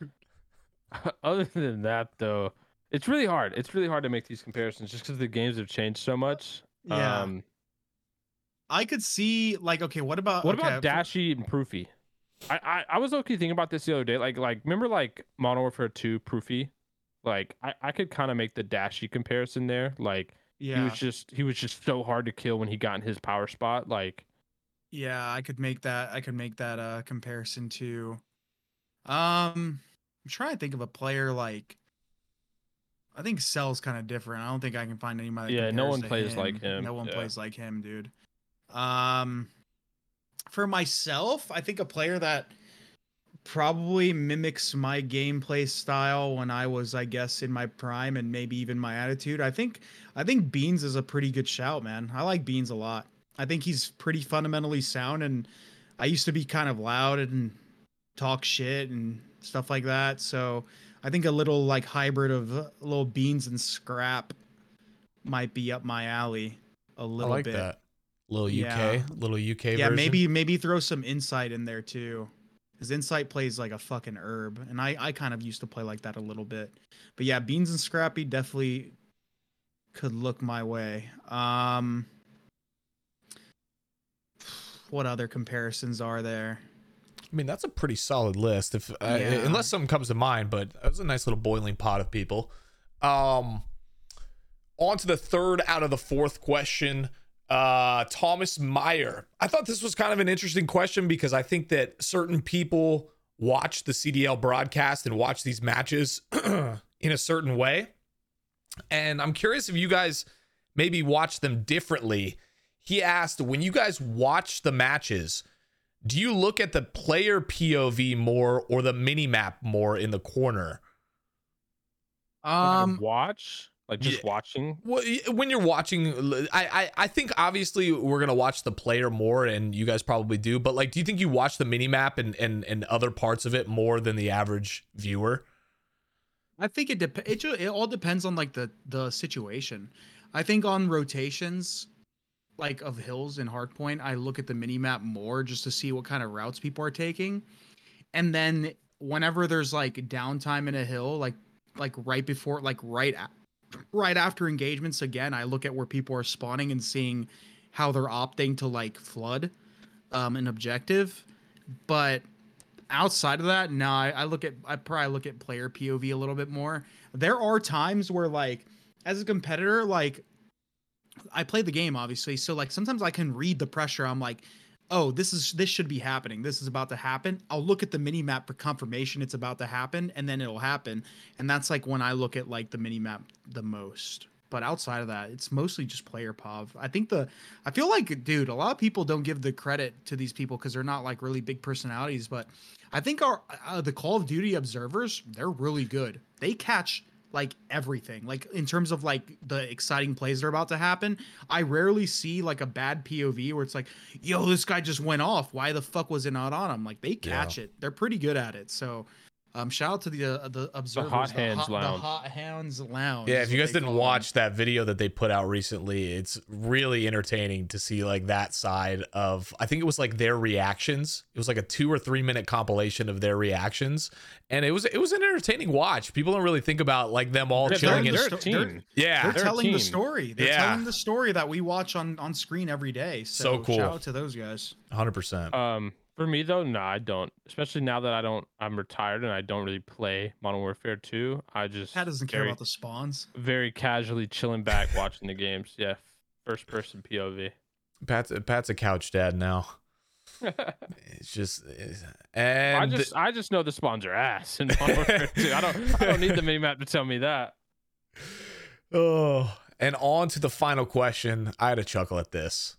other than that, though, It's really hard. It's really hard to make these comparisons just because the games have changed so much. Yeah. Um, I could see like okay, what about what okay, about Dashy and Proofy? I, I I was okay thinking about this the other day. Like like remember like Modern Warfare 2 Proofy? Like I, I could kind of make the Dashy comparison there. Like yeah. he was just he was just so hard to kill when he got in his power spot. Like yeah, I could make that. I could make that uh comparison to. Um, I'm trying to think of a player like. I think Cell's kind of different. I don't think I can find anybody. that Yeah, no one plays like him, No one yeah. plays like him, dude. Um, for myself, I think a player that probably mimics my gameplay style when I was, I guess, in my prime and maybe even my attitude. I think, I think Beans is a pretty good shout, man. I like Beans a lot. I think he's pretty fundamentally sound, and I used to be kind of loud and talk shit and stuff like that. So I think a little like hybrid of uh, little Beans and Scrap might be up my alley a little I like bit. that. Little UK, Yeah. little UK Yeah, version. maybe maybe throw some insight in there too. because insight plays like a fucking herb, and I I kind of used to play like that a little bit. But yeah, Beans and Scrappy definitely could look my way. Um, what other comparisons are there? I mean, that's a pretty solid list. If uh, Yeah. unless something comes to mind, but that was a nice little boiling pot of people. Um, on to the third out of the fourth question. Uh, Thomas Meyer. I thought this was kind of an interesting question because I think that certain people watch the CDL broadcast and watch these matches in a certain way. And I'm curious if you guys maybe watch them differently. He asked, when you guys watch the matches, do you look at the player POV more or the mini map more in the corner? Um, watch like just yeah. watching. Well, when you're watching, I, I I think obviously we're gonna watch the player more, and you guys probably do. But like, do you think you watch the mini map and and and other parts of it more than the average viewer? I think it dep- it, ju- it all depends on like the the situation. I think on rotations like of hills and hardpoint, I look at the mini map more just to see what kind of routes people are taking. And then whenever there's like downtime in a hill, like like right before like right a- right after engagements again, I look at where people are spawning and seeing how they're opting to like flood um an objective. But outside of that, no, I, I look at I probably look at player POV a little bit more. There are times where like as a competitor, like I play the game obviously, so like sometimes I can read the pressure. I'm like, oh, this is this should be happening. This is about to happen. I'll look at the mini map for confirmation it's about to happen, and then it'll happen. And that's like when I look at like the mini map the most. But outside of that, it's mostly just player pov. I think the I feel like, dude, a lot of people don't give the credit to these people because they're not like really big personalities. But I think our uh, the Call of Duty observers, they're really good. They catch like everything. Like in terms of like the exciting plays that are about to happen, I rarely see like a bad POV where it's like, "Yo, this guy just went off. Why the fuck was it not on him?" Like they catch it. They're pretty good at it. So. Um, shout out to the uh, the observers, Hot Hands hot, the Hot Hands Lounge. Yeah, if you guys didn't call them. watch that video that they put out recently, it's really entertaining to see like that side of I think it was like their reactions. It was like a 2 or 3 minute compilation of their reactions and it was it was an entertaining watch. People don't really think about like them all They're- chilling they're in the they're a sto- they're- team. Yeah. they're they're a telling the story. They're Yeah. telling the story that we watch on on screen every day. So, So cool. Shout out to those guys. 100%. Um, for me though, no, I don't. Especially now that I don't, I'm retired and I don't really play Modern Warfare 2. I just Pat doesn't care about the spawns. very casually chilling back watching the games. Yeah, first person POV. Pat's Pat's a couch dad now. It's just it's- and I just, I just know the spawns are ass in Modern Warfare 2. I don't, I don't need the mini map to tell me that. Oh, and on to the final question. I had a chuckle at this.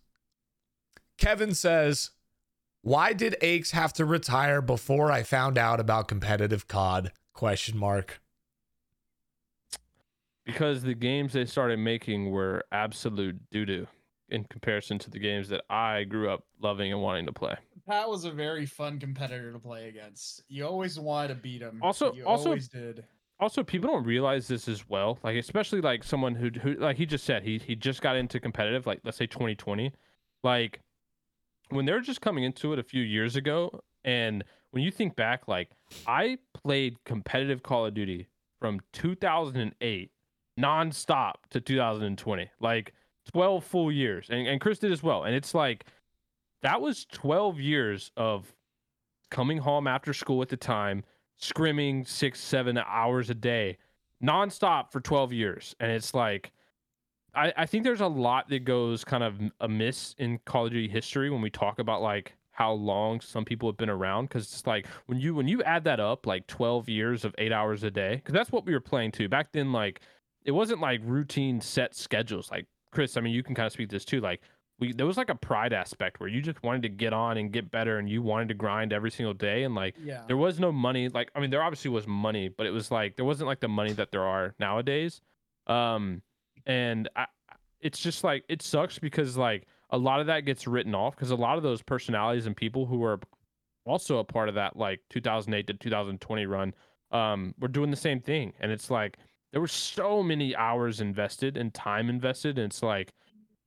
Kevin says, "Why did Aches have to retire before I found out about competitive COD?" Question mark. because the games they started making were absolute doo doo in comparison to the games that I grew up loving and wanting to play. Pat was a very fun competitor to play against. You always wanted to beat him. Also- you also- always did. Also, people don't realize this as well. Like, especially like someone who, who like he just said, he he just got into competitive, like let's say 2020. Like, when they're just coming into it a few years ago, and when you think back, like I played competitive Call of Duty from 2008 nonstop to 2020, like 12 full years. And, and Chris did as well. And it's like, that was 12 years of coming home after school at the time, scrimming six, seven hours a day, nonstop for 12 years. And it's like, I, I think there's a lot that goes kind of amiss in Call of Duty history when we talk about like how long some people have been around because it's like when you when you add that up like 12 years of eight hours a day because that's what we were playing to back then like it wasn't like routine set schedules like chris i mean you can kind of speak this too like we there was like a pride aspect where you just wanted to get on and get better and you wanted to grind every single day and like Yeah. there was no money like i mean there obviously was money but it was like there wasn't like the money that there are nowadays um and I, it's just like it sucks because like a lot of that gets written off because a lot of those personalities and people who were also a part of that like 2008 to 2020 run um were doing the same thing and it's like there were so many hours invested and time invested and it's like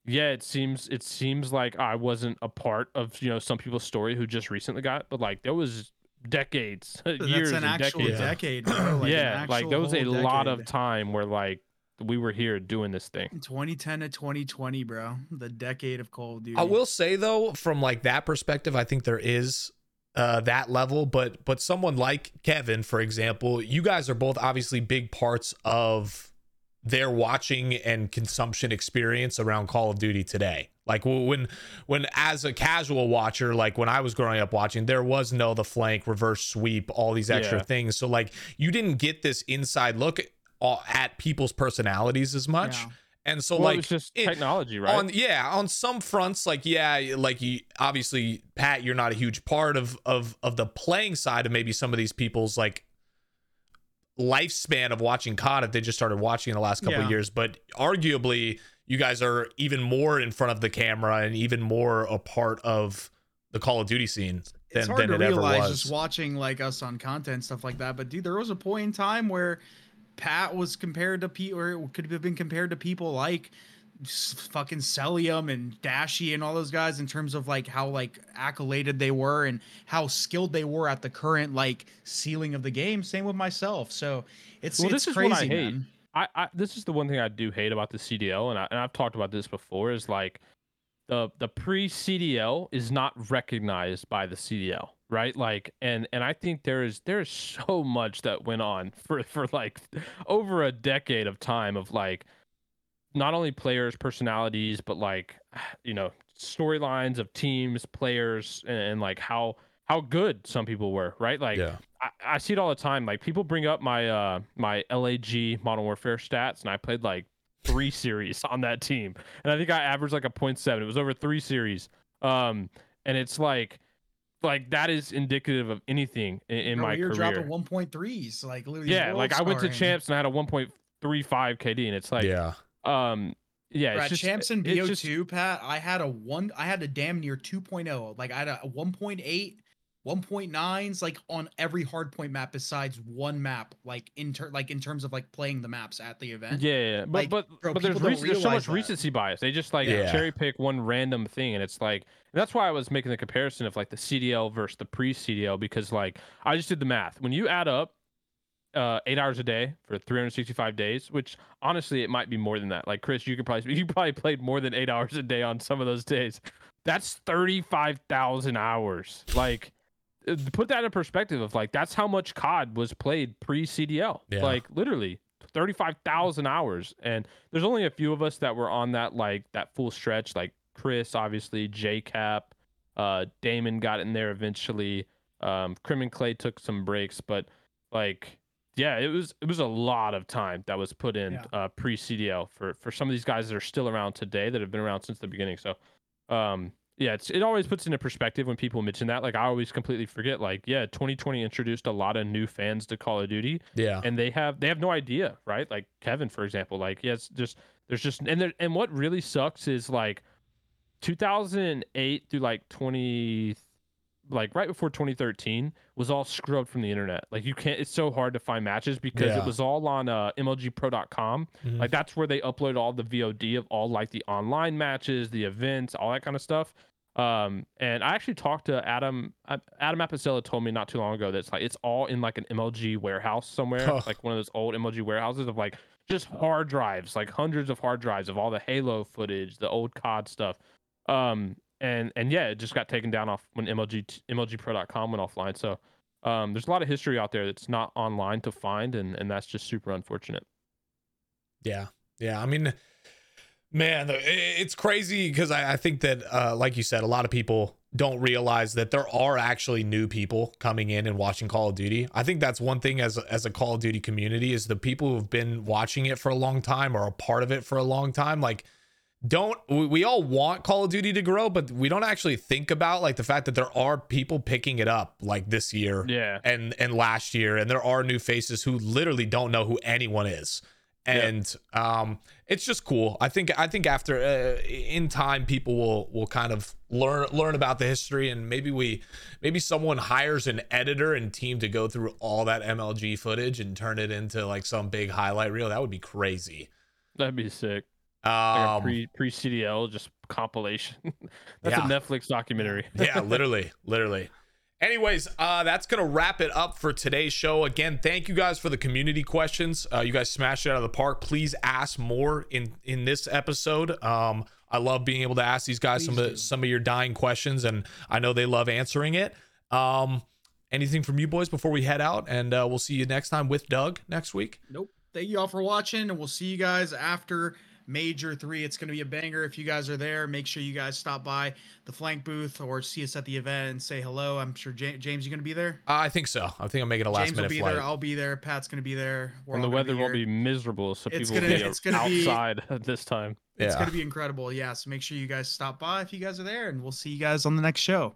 yeah it seems it seems like i wasn't a part of you know some people's story who just recently got it, but like there was decades years an and actual decades decade. Bro. Like yeah like there was a whole lot of time where like we were here doing this thing 2010 to 2020, bro. The decade of Call of Duty. I will say though, from like that perspective, I think there is uh, that level. But but someone like Kevin, for example, you guys are both obviously big parts of their watching and consumption experience around Call of Duty today. Like when when as a casual watcher, like when I was growing up watching, there was no the flank, reverse sweep, all these extra Yeah. things. So like you didn't get this inside look at, at people's personalities as much. Yeah. And so well, like it was just it- technology right on yeah on some fronts like yeah like you obviously pat you're not a huge part of of of the playing side of maybe some of these people's like lifespan of watching COD if they just started watching in the last couple Yeah. of years but arguably you guys are even more in front of the camera and even more a part of the Call of Duty scene than, it's hard than to it ever realize was just watching like us on content stuff like that. But dude, there was a point in time where Pat was compared to people, or it could have been compared to people like fucking Cellium and Dashy and all those guys in terms of like how like accoladed they were and how skilled they were at the current like ceiling of the game. Same with myself. So it's Well, it's this is crazy, what I hate. man. I, I this is the one thing I do hate about the CDL, and, I, and I've talked about this before, is like the the pre CDL is not recognized by the CDL, right? Like, and and I think there is there is so much that went on for for like over a decade of time of like not only players' personalities, but like you know storylines of teams, players, and, and like how how good some people were, right? Like yeah I, I see it all the time. Like people bring up my uh my LAG Modern Warfare stats, and I played like three series on that team, and I think I averaged like a point seven. It was over three series. Um, and it's like, like that is indicative of anything in, in Bro, my you're career. dropping 1.3s, like literally. yeah, like I went to champs and I had a one point three five KD, and it's like, yeah um, yeah, Bro, it's at just champs and BO2, just- Pat, I had a one, I had a damn near 2.0. Like I had a 1.8, 1.9s, like on every hardpoint map besides one map, like in ter- like in terms of like playing the maps at the event. Yeah, yeah, but Like, but bro, but there's people rec- there's so much that. recency bias. They just like Yeah. cherry pick one random thing, and it's like and that's why I was making the comparison of like the CDL versus the pre CDL because like I just did the math. When you add up uh, eight hours a day for 365 days, which honestly it might be more than that. Like Chris, you could probably you probably played more than eight hours a day on some of those days. That's 35,000 hours. Like put that in perspective of like that's how much COD was played pre CDL. Yeah. Like literally 35,000 hours. And there's only a few of us that were on that like that full stretch like Chris obviously, JKap, uh Damon got in there eventually. Um Crim and Clay took some breaks, but like yeah, it was it was a lot of time that was put in Yeah. uh pre CDL for for some of these guys that are still around today that have been around since the beginning. So um yeah, it's, it always puts into perspective when people mention that. Like I always completely forget. Like, yeah, 2020 introduced a lot of new fans to Call of Duty, yeah and they have they have no idea, right? Like Kevin, for example. Like, yes, just there's just and there and what really sucks is like 2008 through like 20 like right before 2013 was all scrubbed from the internet like you can't it's so hard to find matches because Yeah. it was all on uh mlgpro.com Mhm. like that's where they upload all the vod of all like the online matches the events all that kind of stuff Um, and I actually talked to Adam. uh, Adam Apicella told me not too long ago that it's like it's all in like an MLG warehouse somewhere, like one of those old MLG warehouses of like just hard drives, like hundreds of hard drives of all the Halo footage, the old COD stuff. Um, and and yeah, it just got taken down off when MLG MLGPro.com went offline. So um, there's a lot of history out there that's not online to find, and and that's just super unfortunate. Yeah. Yeah. I mean, man, it's crazy because I, I think that, uh, like you said, a lot of people don't realize that there are actually new people coming in and watching Call of Duty. I think that's one thing as a, as a Call of Duty community is the people who've been watching it for a long time or a part of it for a long time. Like, don't we, all want Call of Duty to grow, but we don't actually think about like the fact that there are people picking it up like this year Yeah, and and last year and there are new faces who literally don't know who anyone is. And um it's just cool. I think i think after uh, in time people will will kind of learn learn about the history and maybe we maybe someone hires an editor and team to go through all that mlg footage and turn it into like some big highlight reel. That would be crazy. That'd be sick. Like a um pre pre CDL just compilation. that's Yeah. a Netflix documentary. yeah literally literally. Anyways uh that's gonna wrap it up for today's show. Again thank you guys for the community questions. Uh you guys smashed it out of the park. Please ask more in in this episode. Um i love being able to ask these guys some Please of some of your dying questions and i know they love answering it. Um anything from you boys before we head out? And uh, we'll see you next time with doug next week. Nope. Thank you all for watching, and we'll see you guys after Major Three. It's going to be a banger. If you guys are there, make sure you guys stop by the flank booth or see us at the event and say hello. I'm sure Ja- James, you going to be there? uh, i think so i think i'm making a last James will minute be flight there. I'll be there. Pat's going to be there. We're and the all gonna weather will here. be miserable, so It's people gonna- will be it's gonna be- outside at this time. It's Yeah. going to be incredible. Yeah. So make sure you guys stop by if you guys are there, and we'll see you guys on the next show.